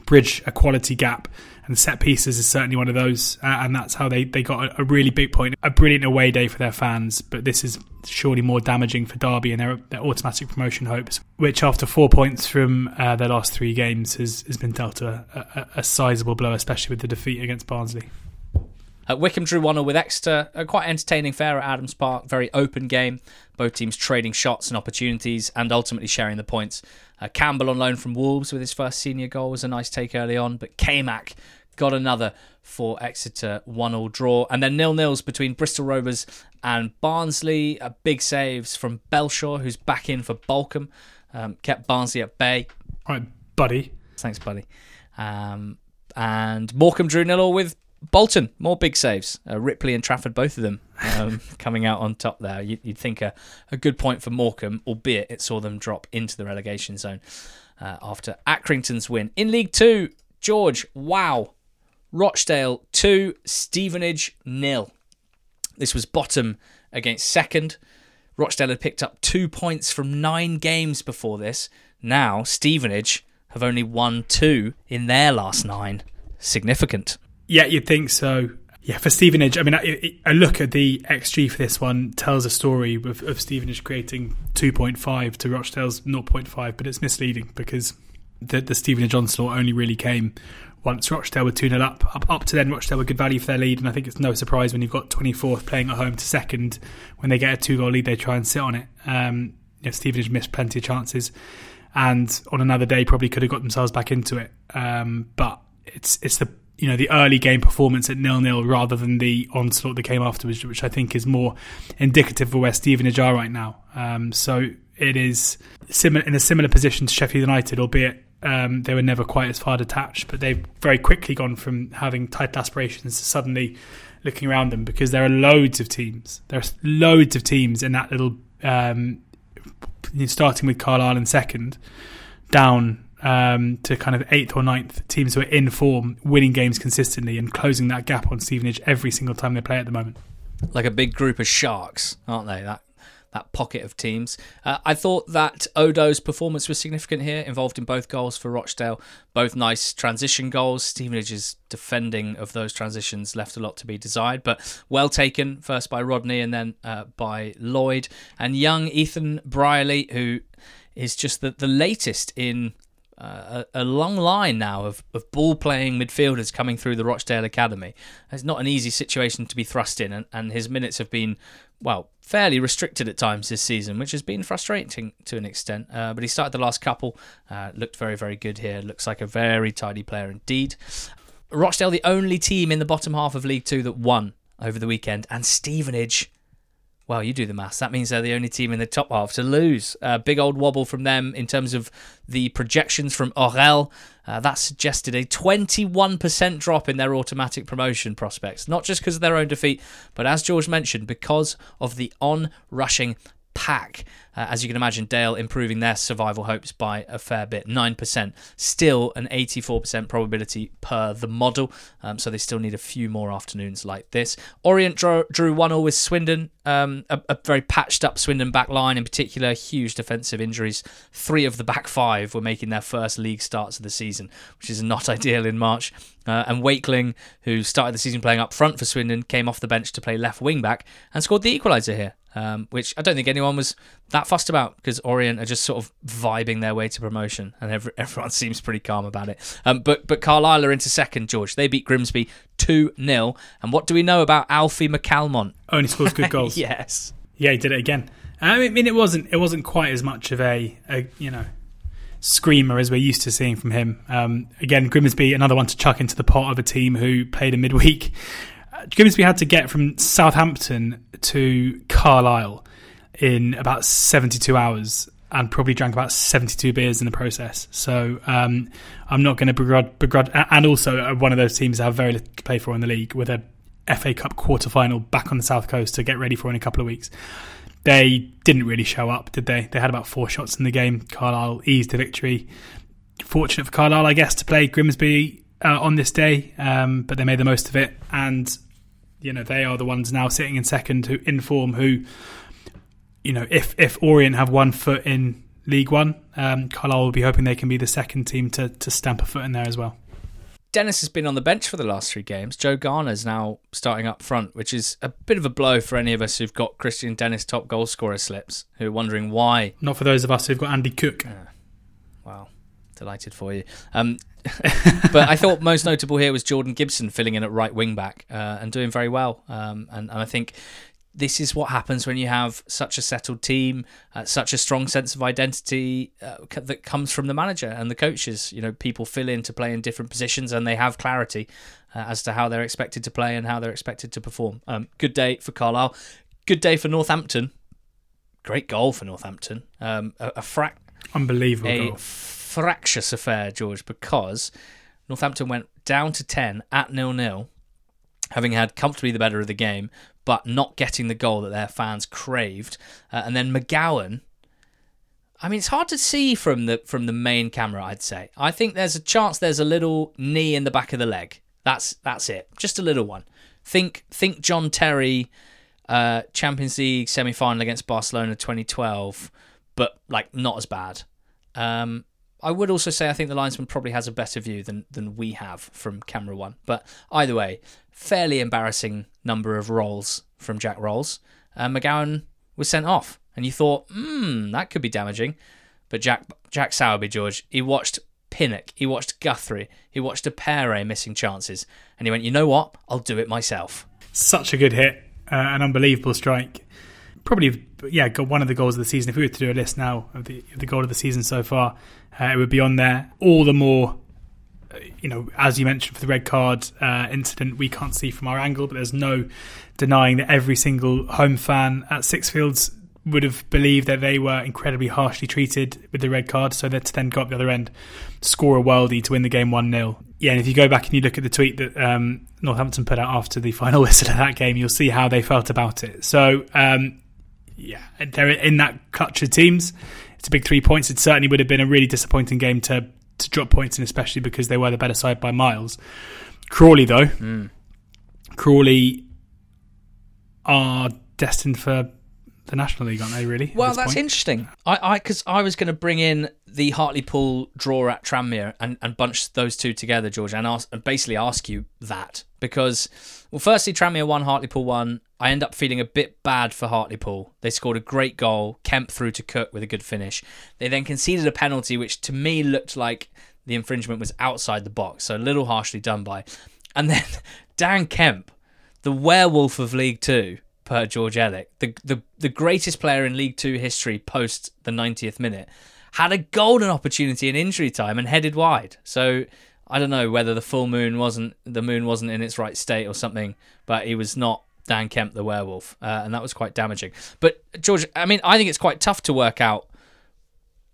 bridge a quality gap. And set pieces is certainly one of those, uh, and that's how they, they got a, a really big point. A brilliant away day for their fans, but this is surely more damaging for Derby and their, their automatic promotion hopes, which after four points from uh, their last three games has, has been dealt a, a, a sizable blow, especially with the defeat against Barnsley. Uh, Wycombe drew 1 0 with Exeter. A quite entertaining fair at Adams Park. Very open game. Both teams trading shots and opportunities and ultimately sharing the points. Uh, Campbell on loan from Wolves with his first senior goal was a nice take early on, but K-Mac got another for Exeter 1 0 draw. And then nil nils between Bristol Rovers and Barnsley. Uh, big saves from Belshaw, who's back in for Balcombe. Um, kept Barnsley at bay. All right, buddy. Thanks, buddy. Um, and Morecambe drew nil all with Bolton. More big saves. Uh, Ripley and Trafford, both of them um, [laughs] coming out on top there. You, you'd think a, a good point for Morecambe, albeit it saw them drop into the relegation zone uh, after Accrington's win. In League Two, George, wow. Rochdale 2, Stevenage nil. This was bottom against second. Rochdale had picked up two points from nine games before this. Now, Stevenage have only won two in their last nine. Significant. Yeah, you'd think so. Yeah, for Stevenage, I mean, a, look at the XG for this one tells a story of, of Stevenage creating 2.5 to Rochdale's 0.5, but it's misleading because the, the Stevenage onslaught only really came once Rochdale were 2 0 up. up. Up to then, Rochdale were good value for their lead, and I think it's no surprise when you've got 24th playing at home to second. When they get a two goal lead, they try and sit on it. Um, know, Stevenage missed plenty of chances, and on another day, probably could have got themselves back into it. Um, but it's it's the you know the early game performance at nil nil rather than the onslaught that came afterwards, which I think is more indicative of where Stevenage are right now. Um, so it is similar in a similar position to Sheffield United, albeit um, they were never quite as far detached, but they've very quickly gone from having title aspirations to suddenly looking around them because there are loads of teams. There are loads of teams in that little, um, starting with Carlisle in second, down um, to kind of eighth or ninth teams who are in form, winning games consistently and closing that gap on Stevenage every single time they play at the moment. Like a big group of sharks, aren't they? That that pocket of teams. Uh, I thought that Odoh's performance was significant here, involved in both goals for Rochdale. Both nice transition goals. Stevenage's defending of those transitions left a lot to be desired, but well taken, first by Rodney and then uh, by Lloyd. And young Ethan Brierley, who is just the, the latest in uh, a, a, long line now of, of ball playing midfielders coming through the Rochdale Academy. It's not an easy situation to be thrust in, and, and his minutes have been, well, fairly restricted at times this season, which has been frustrating to an extent. Uh, but he started the last couple, uh, looked very, very good here. Looks like a very tidy player indeed. Rochdale, the only team in the bottom half of League Two that won over the weekend, and Stevenage well, you do the maths. That means they're the only team in the top half to lose. A uh, big old wobble from them in terms of the projections from Aurel. Uh, that suggested a 21% drop in their automatic promotion prospects, not just because of their own defeat, but as George mentioned, because of the on rushing pack. Uh, as you can imagine, Dale improving their survival hopes by a fair bit, 9%. Still an 84% probability per the model, um, so they still need a few more afternoons like this. Orient drew, drew 1 0 with Swindon, um, a, a, very patched up Swindon back line in particular, huge defensive injuries. Three of the back five were making their first league starts of the season, which is not [laughs] ideal in March. Uh, and Wakeling, who started the season playing up front for Swindon, came off the bench to play left wing back and scored the equaliser here, um, which I don't think anyone was that fussed about because Orient are just sort of vibing their way to promotion, and every, [laughs] everyone seems pretty calm about it. Um, but but Carlisle are into second, George. They beat Grimsby 2 0. And what do we know about Alfie McCalmont? Only scores good [laughs] goals. yes. Yeah, he did it again. I mean, it wasn't it wasn't quite as much of a, a you know screamer as we're used to seeing from him. Um, again, Grimsby, another one to chuck into the pot of a team who played a midweek. Uh, Grimsby had to get from Southampton to Carlisle in about 72 hours and probably drank about 72 beers in the process. So um, I'm not going to begrudge, and also uh, one of those teams that have very little to play for in the league with a FA Cup quarter final back on the south coast to get ready for in a couple of weeks. They didn't really show up, did they? They had about four shots in the game. Carlisle eased the victory. Fortunate for Carlisle, I guess, to play Grimsby uh, on this day, um, but they made the most of it. And you know they are the ones now sitting in second, who in form. Who, you know, if if Orient have one foot in League One, um, Carlisle will be hoping they can be the second team to to stamp a foot in there as well. Dennis has been on the bench for the last three games. Joe Garner's now starting up front, which is a bit of a blow for any of us who've got Kristian Dennis top goal scorer slips, who are wondering why. Not for those of us who've got Andy Cook. Uh, wow, delighted for you. Um, [laughs] but I thought most notable here was Jordan Gibson filling in at right wing back uh, and doing very well. Um, and, and I think this is what happens when you have such a settled team, uh, such a strong sense of identity uh, c- that comes from the manager and the coaches. You know, people fill in to play in different positions and they have clarity uh, as to how they're expected to play and how they're expected to perform. Um, good day for Carlisle. Good day for Northampton. Great goal for Northampton. Um, a, a frac- unbelievable a goal. fractious affair, George, because Northampton went down to ten at nil nil having had comfortably the better of the game, but not getting the goal that their fans craved. Uh, and then McGowan. I mean, it's hard to see from the from the main camera. I'd say. I think there's a chance there's a little knee in the back of the leg. That's that's it. Just a little one. Think think John Terry, uh, Champions League semi final against Barcelona 2012, but like not as bad. Um, I would also say I think the linesman probably has a better view than than we have from camera one. But either way, fairly embarrassing number of rolls from Jack Rolls. Uh, McGowan was sent off, and you thought, hmm, that could be damaging. But Jack Jack Sowerby, George, he watched Pinnock, he watched Guthrie, he watched Appéré missing chances, and he went, you know what? I'll do it myself. Such a good hit, uh, an unbelievable strike. Probably, yeah, got one of the goals of the season. If we were to do a list now of the, of the goal of the season so far, uh, it would be on there. All the more you know, as you mentioned for the red card uh, incident, we can't see from our angle, but there's no denying that every single home fan at Sixfields would have believed that they were incredibly harshly treated with the red card, so that to then go up the other end, score a worldie to win the game 1 0. Yeah, and if you go back and you look at the tweet that um, Northampton put out after the [laughs] final whistle of that game, you'll see how they felt about it. So, um, yeah, they're in that clutch of teams. It's a big three points. It certainly would have been a really disappointing game to to drop points in, especially because they were the better side by miles. Crawley, though, mm. Crawley are destined for the National League, aren't they? Really? Well, that's point? interesting. I, because I, I, was going to bring in the Hartlepool draw at Tranmere and, and bunch those two together, George, and ask and basically ask you that because, well, firstly, Tranmere won, Hartlepool won. I end up feeling a bit bad for Hartlepool. They scored a great goal, Kemp through to Cook with a good finish. They then conceded a penalty, which to me looked like the infringement was outside the box, so a little harshly done by. And then [laughs] Dan Kemp, the werewolf of League Two per George Elek, the, the, the greatest player in League Two history post the 90th minute, had a golden opportunity in injury time and headed wide. So I don't know whether the full moon wasn't the moon wasn't in its right state or something, but he was not Dan Kemp the werewolf, uh, and that was quite damaging. But George, I mean, I think it's quite tough to work out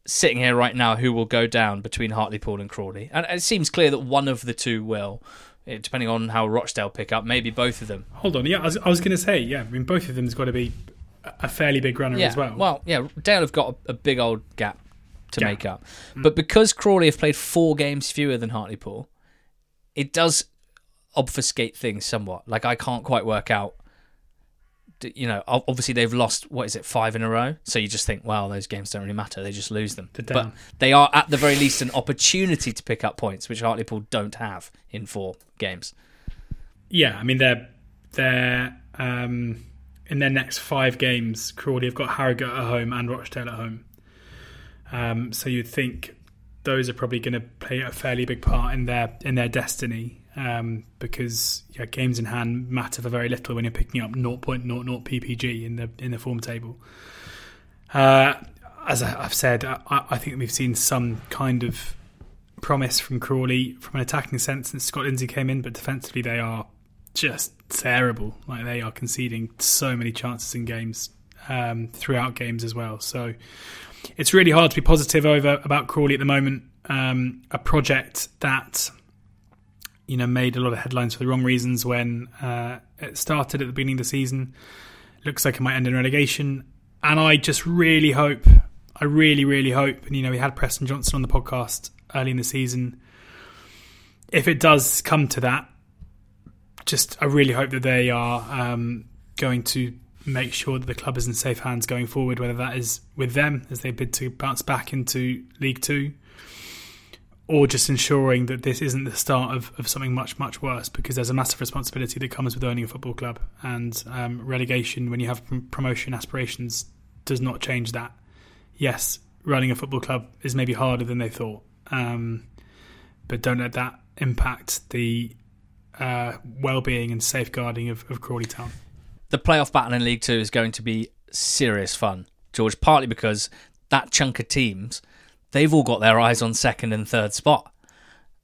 sitting here right now who will go down between Hartlepool and Crawley, and it seems clear that one of the two will depending on how Rochdale pick up, maybe both of them. Hold on, yeah, I was, was going to say, yeah, I mean, both of them's got to be a fairly big runner yeah, as well. Well, yeah, Dale have got a, a big old gap to gap. make up, mm. but because Crawley have played four games fewer than Hartlepool, it does obfuscate things somewhat. Like I can't quite work out you know, obviously they've lost what is it five in a row. So you just think, well, those games don't really matter. They just lose them. But they are at the very least an opportunity to pick up points, which Hartlepool don't have in four games. Yeah, I mean they're they're um, in their next five games. Crawley have got Harrogate at home and Rochdale at home. Um, so you'd think those are probably going to play a fairly big part in their in their destiny um, because yeah, games in hand matter for very little when you're picking up 0.00 ppg in the in the form table. Uh, as I've said, I, I, think we've seen some kind of promise from Crawley from an attacking sense since Scott Lindsey came in, but defensively they are just terrible. Like they are conceding so many chances in games um, throughout games as well. So it's really hard to be positive over about Crawley at the moment. Um, a project that you know made a lot of headlines for the wrong reasons when uh, it started at the beginning of the season. Looks like it might end in relegation, and I just really hope, I really, really hope, and you know we had Preston Johnson on the podcast early in the season. If it does come to that, just I really hope that they are um, going to make sure that the club is in safe hands going forward, whether that is with them as they bid to bounce back into League Two, or just ensuring that this isn't the start of, of something much, much worse because there's a massive responsibility that comes with owning a football club. And um, relegation, when you have promotion aspirations, does not change that. Yes, running a football club is maybe harder than they thought, um, but don't let that impact the uh, well-being and safeguarding of, of Crawley Town. The playoff battle in League Two is going to be serious fun, George. Partly because that chunk of teams they've all got their eyes on second and third spot.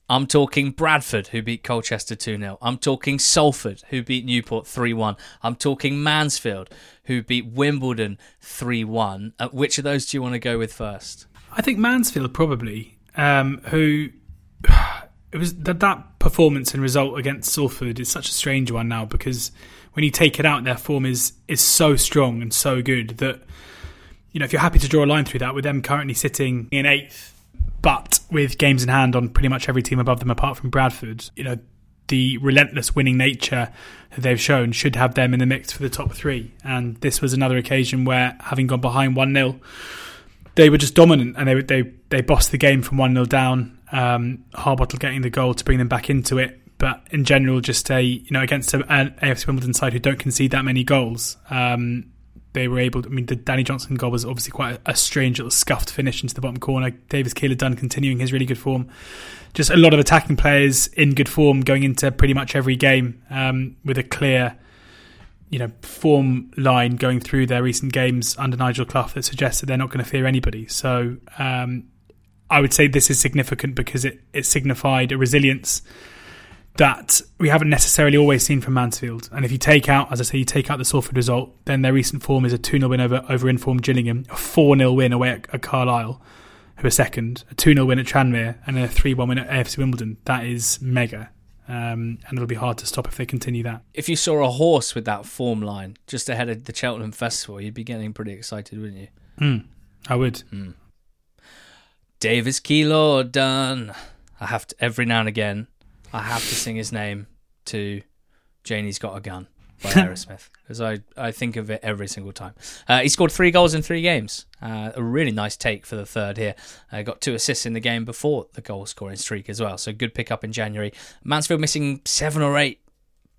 I'm talking Bradford, who beat Colchester 2 0. I'm talking Salford, who beat Newport 3 1. I'm talking Mansfield, who beat Wimbledon 3 1. Uh, which of those do you want to go with first? I think Mansfield, probably, um, who. [sighs] It was that, that performance and result against Salford is such a strange one now because when you take it out, their form is is so strong and so good that you know, if you're happy to draw a line through that, with them currently sitting in eighth, but with games in hand on pretty much every team above them apart from Bradford, you know, the relentless winning nature that they've shown should have them in the mix for the top three. And this was another occasion where, having gone behind 1 0, they were just dominant and they they they bossed the game from 1 0 down. Um, Harbottle getting the goal to bring them back into it. But in general, just a you know against an AFC Wimbledon side who don't concede that many goals, um, they were able to, I mean, the Danny Johnson goal was obviously quite a, a strange little scuffed finish into the bottom corner. Davis Keillor-Dunn continuing his really good form. Just a lot of attacking players in good form going into pretty much every game um, with a clear, you know, form line going through their recent games under Nigel Clough that suggests that they're not going to fear anybody. So um, I would say this is significant because it, it signified a resilience that we haven't necessarily always seen from Mansfield. And if you take out, as I say, you take out the Salford result, then their recent form is a 2 0 win over, over informed Gillingham, a 4 0 win away at, at Carlisle, who are second, a 2 0 win at Tranmere, and a 3 1 win at AFC Wimbledon. That is mega. Um, and it'll be hard to stop if they continue that. If you saw a horse with that form line just ahead of the Cheltenham Festival, you'd be getting pretty excited, wouldn't you? Mm, I would. Mm. Davis Keillor-Dunn. I have to every now and again I have to sing his name to Janie's Got a Gun by [laughs] Aerosmith because I, I think of it every single time. Uh, he scored three goals in three games. Uh, a really nice take for the third here. Uh, got two assists in the game before the goal scoring streak as well. So good pickup in January. Mansfield missing seven or eight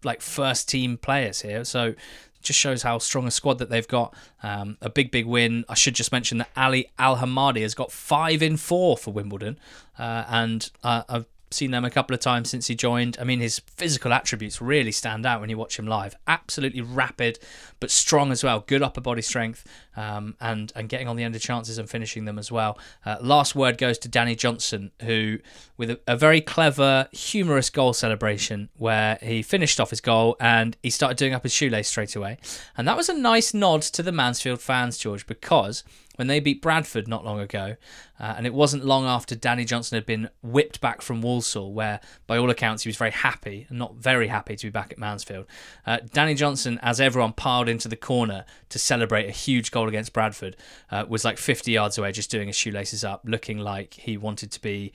like first team players here. So just shows how strong a squad that they've got. Um, a big, big win. I should just mention that Ali Al Hamadi has got five in four for Wimbledon, uh, and uh, I've seen them a couple of times since he joined. I mean, his physical attributes really stand out when you watch him live. Absolutely rapid, but strong as well. Good upper body strength, um, and and getting on the end of chances and finishing them as well. Uh, last word goes to Danny Johnson, who with a, a, very clever, humorous goal celebration where he finished off his goal and he started doing up his shoelace straight away, and that was a nice nod to the Mansfield fans, George, because when they beat Bradford not long ago, uh, and it wasn't long after Danny Johnson had been whipped back from Walsall, where by all accounts he was very happy and not very happy to be back at Mansfield. Uh, Danny Johnson, as everyone piled into the corner to celebrate a huge goal against Bradford, uh, was like 50 yards away, just doing his shoelaces up, looking like he wanted to be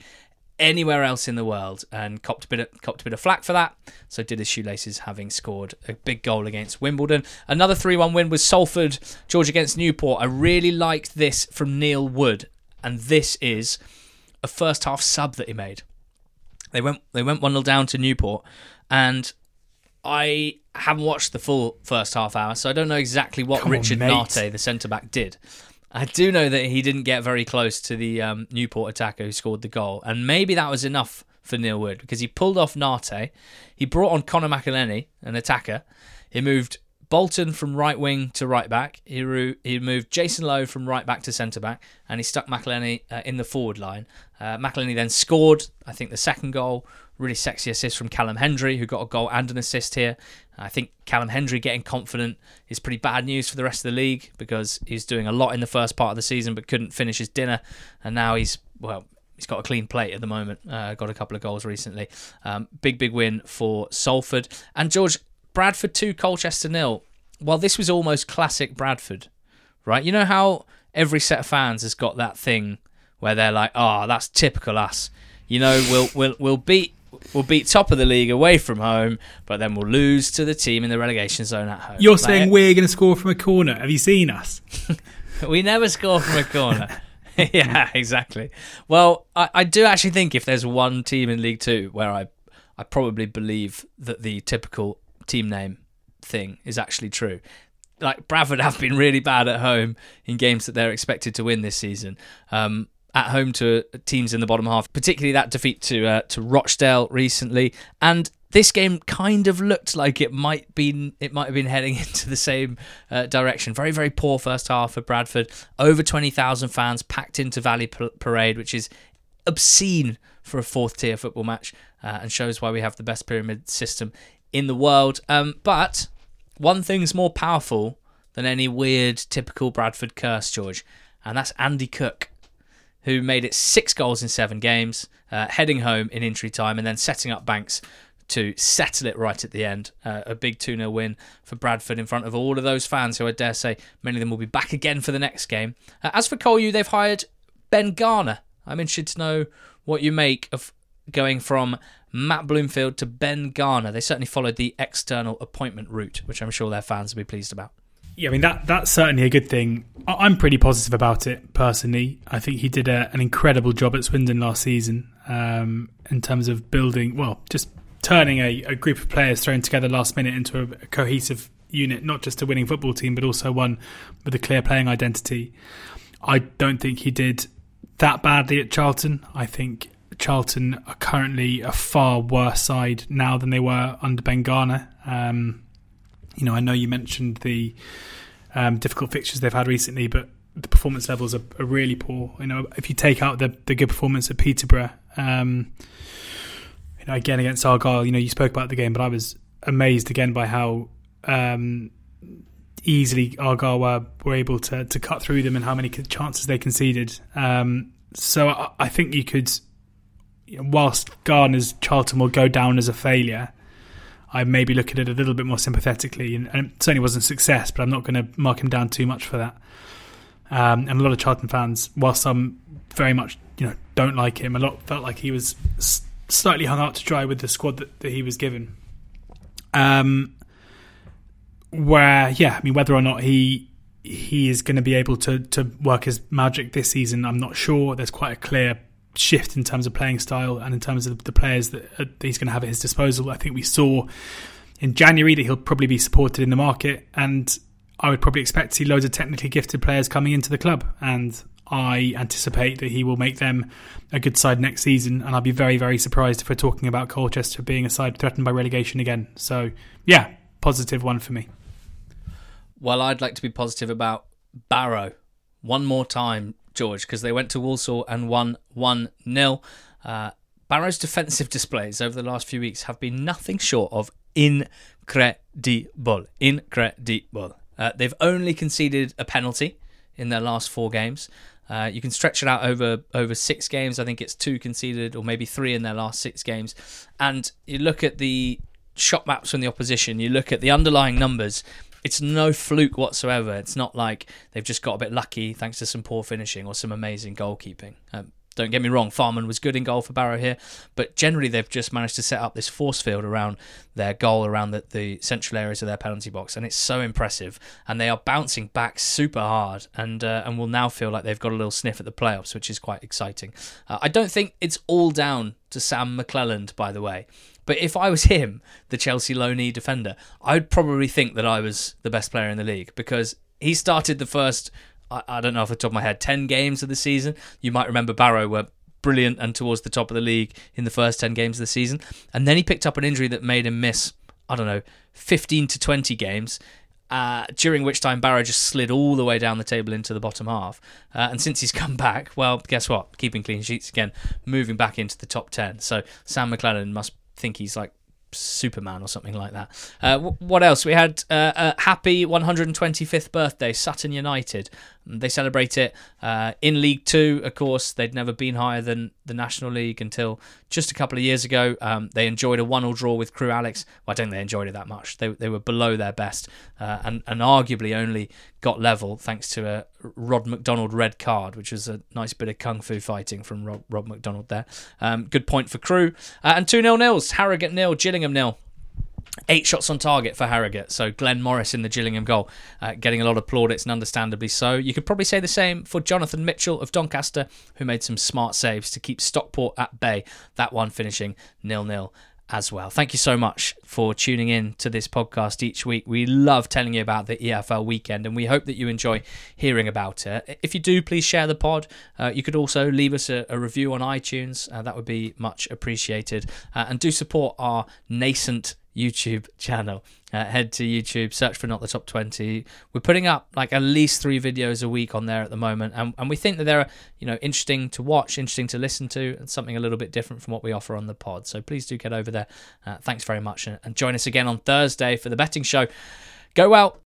anywhere else in the world and copped a bit of, copped a bit of flack for that. So did his shoelaces, having scored a big goal against Wimbledon. Another 3-1 win was Salford, George against Newport. I really liked this from Neil Wood, and this is a first half sub that he made. They went they went one 0 down to Newport, and I haven't watched the full first half hour, so I don't know exactly what Come Richard mate. Narte, the centre back, did. I do know that he didn't get very close to the um, Newport attacker who scored the goal, and maybe that was enough for Neil Wood because he pulled off Narte, he brought on Conor McAleny, an attacker, he moved Bolton from right wing to right back, he, ru- he moved Jason Lowe from right back to centre back, and he stuck McAleny uh, in the forward line. Uh, McAleny then scored, I think, the second goal. Really sexy assist from Callum Hendry, who got a goal and an assist here. I think Callum Hendry getting confident is pretty bad news for the rest of the league because he's doing a lot in the first part of the season but couldn't finish his dinner, and now he's well. He's got a clean plate at the moment. Uh, got a couple of goals recently. Um, big, big win for Salford. And George, Bradford 2, Colchester nil. Well, this was almost classic Bradford, right? You know how every set of fans has got that thing where they're like, "Oh, that's typical us." You know, we'll we'll we'll beat we'll beat top of the league away from home, but then we'll lose to the team in the relegation zone at home. You're Like, saying we're going to score from a corner. Have you seen us? [laughs] we never score from a corner. [laughs] yeah, exactly. Well, I, I do actually think if there's one team in League Two where I I probably believe that the typical team name thing is actually true. Like Bradford have been really bad at home in games that they're expected to win this season. Um, at home to teams in the bottom half, particularly that defeat to uh, to Rochdale recently, and this game kind of looked like it might be it might have been heading [laughs] into the same uh, direction. Very very poor first half for Bradford. Over twenty thousand fans packed into Valley Parade, which is obscene for a fourth tier football match, uh, and shows why we have the best pyramid system in the world. Um, but one thing's more powerful than any weird typical Bradford curse, George, and that's Andy Cook who made it six goals in seven games, uh, heading home in injury time, and then setting up Banks to settle it right at the end. Uh, a big 2 0 win for Bradford in front of all of those fans who I dare say many of them will be back again for the next game. Uh, as for Colu, they've hired Ben Garner. I'm interested to know what you make of going from Matt Bloomfield to Ben Garner. They certainly followed the external appointment route, which I'm sure their fans will be pleased about. Yeah, I mean that that's certainly a good thing. I'm pretty positive about it personally. I think he did a, an incredible job at Swindon last season um, in terms of building, well, just turning a, a group of players thrown together last minute into a, a cohesive unit, not just a winning football team, but also one with a clear playing identity. I don't think he did that badly at Charlton. I think Charlton are currently a far worse side now than they were under Ben Garner. Um, you know, I know you mentioned the um, difficult fixtures they've had recently, but the performance levels are, are really poor. You know, if you take out the, the good performance at Peterborough, um, you know, again against Argyle, you know, you spoke about the game, but I was amazed again by how um, easily Argyle were, were able to, to cut through them and how many chances they conceded. Um, so I, I think you could, whilst Garner's Charlton will go down as a failure, I maybe look at it a little bit more sympathetically, and, and it certainly wasn't a success, but I'm not going to mark him down too much for that. Um, and a lot of Charlton fans, while some very much you know don't like him, a lot felt like he was slightly hung out to dry with the squad that, that he was given. Um, where yeah, I mean whether or not he he is going to be able to to work his magic this season, I'm not sure. There's quite a clear shift in terms of playing style and in terms of the players that, uh, he's going to have at his disposal. I think we saw in January that he'll probably be supported in the market, and I would probably expect to see loads of technically gifted players coming into the club. And I anticipate that he will make them a good side next season. And I'll be very, very surprised if we're talking about Colchester being a side threatened by relegation again. So, yeah, positive one for me. Well, I'd like to be positive about Barrow one more time, George, because they went to Walsall and won 1 0. Uh, Barrow's defensive displays over the last few weeks have been nothing short of incredible. Incredible. Uh, they've only conceded a penalty in their last four games. Uh, you can stretch it out over over six games. I think it's two conceded, or maybe three in their last six games. And you look at the shot maps from the opposition. You look at the underlying numbers. It's no fluke whatsoever. It's not like they've just got a bit lucky thanks to some poor finishing or some amazing goalkeeping. Um, Don't get me wrong, Farman was good in goal for Barrow here, but generally they've just managed to set up this force field around their goal, around the, the central areas of their penalty box, and it's so impressive. And they are bouncing back super hard, and uh, and will now feel like they've got a little sniff at the playoffs, which is quite exciting. Uh, I don't think it's all down to Sam McClelland, by the way. But if I was him, the Chelsea loanee defender, I'd probably think that I was the best player in the league because he started the first I, I don't know off the top of my head, 10 games of the season. You might remember Barrow were brilliant and towards the top of the league in the first 10 games of the season. And then he picked up an injury that made him miss, I don't know, 15 to 20 games. Uh, during which time Barrow just slid all the way down the table into the bottom half. Uh, and since he's [laughs] come back, well, guess what? Keeping clean sheets again, moving back into the top 10. So Sam McClelland must think he's like Superman or something like that. Uh, what else? We had uh, a happy 125th birthday, Sutton United. They celebrate it uh, in League Two. Of course, they'd never been higher than the National League until just a couple of years ago. Um, they enjoyed a one-all draw with Crewe Alex. Well, I don't think they enjoyed it that much. They, they were below their best uh, and, and arguably only got level thanks to a Rod McDonald red card, which was a nice bit of kung fu fighting from Rob, Rob McDonald there. Um, good point for Crewe Uh, and 2 nil nils. Harrogate nil, Gillingham nil. Eight shots on target for Harrogate. So Glenn Morris in the Gillingham goal, uh, getting a lot of plaudits and understandably so. You could probably say the same for Jonathan Mitchell of Doncaster, who made some smart saves to keep Stockport at bay. That one finishing nil nil as well. Thank you so much for tuning in to this podcast each week. We love telling you about the EFL weekend and we hope that you enjoy hearing about it. If you do, please share the pod. Uh, you could also leave us a, a review on iTunes, uh, that would be much appreciated. Uh, and do support our nascent YouTube channel. Uh, head to YouTube, search for Not the Top 20. We're putting up like at least three videos a week on there at the moment, and, and we think that they're you know interesting to watch, interesting to listen to, and something a little bit different from what we offer on the pod. So please do get over there. Uh, thanks very much, and, and join us again on Thursday for the betting show. Go out,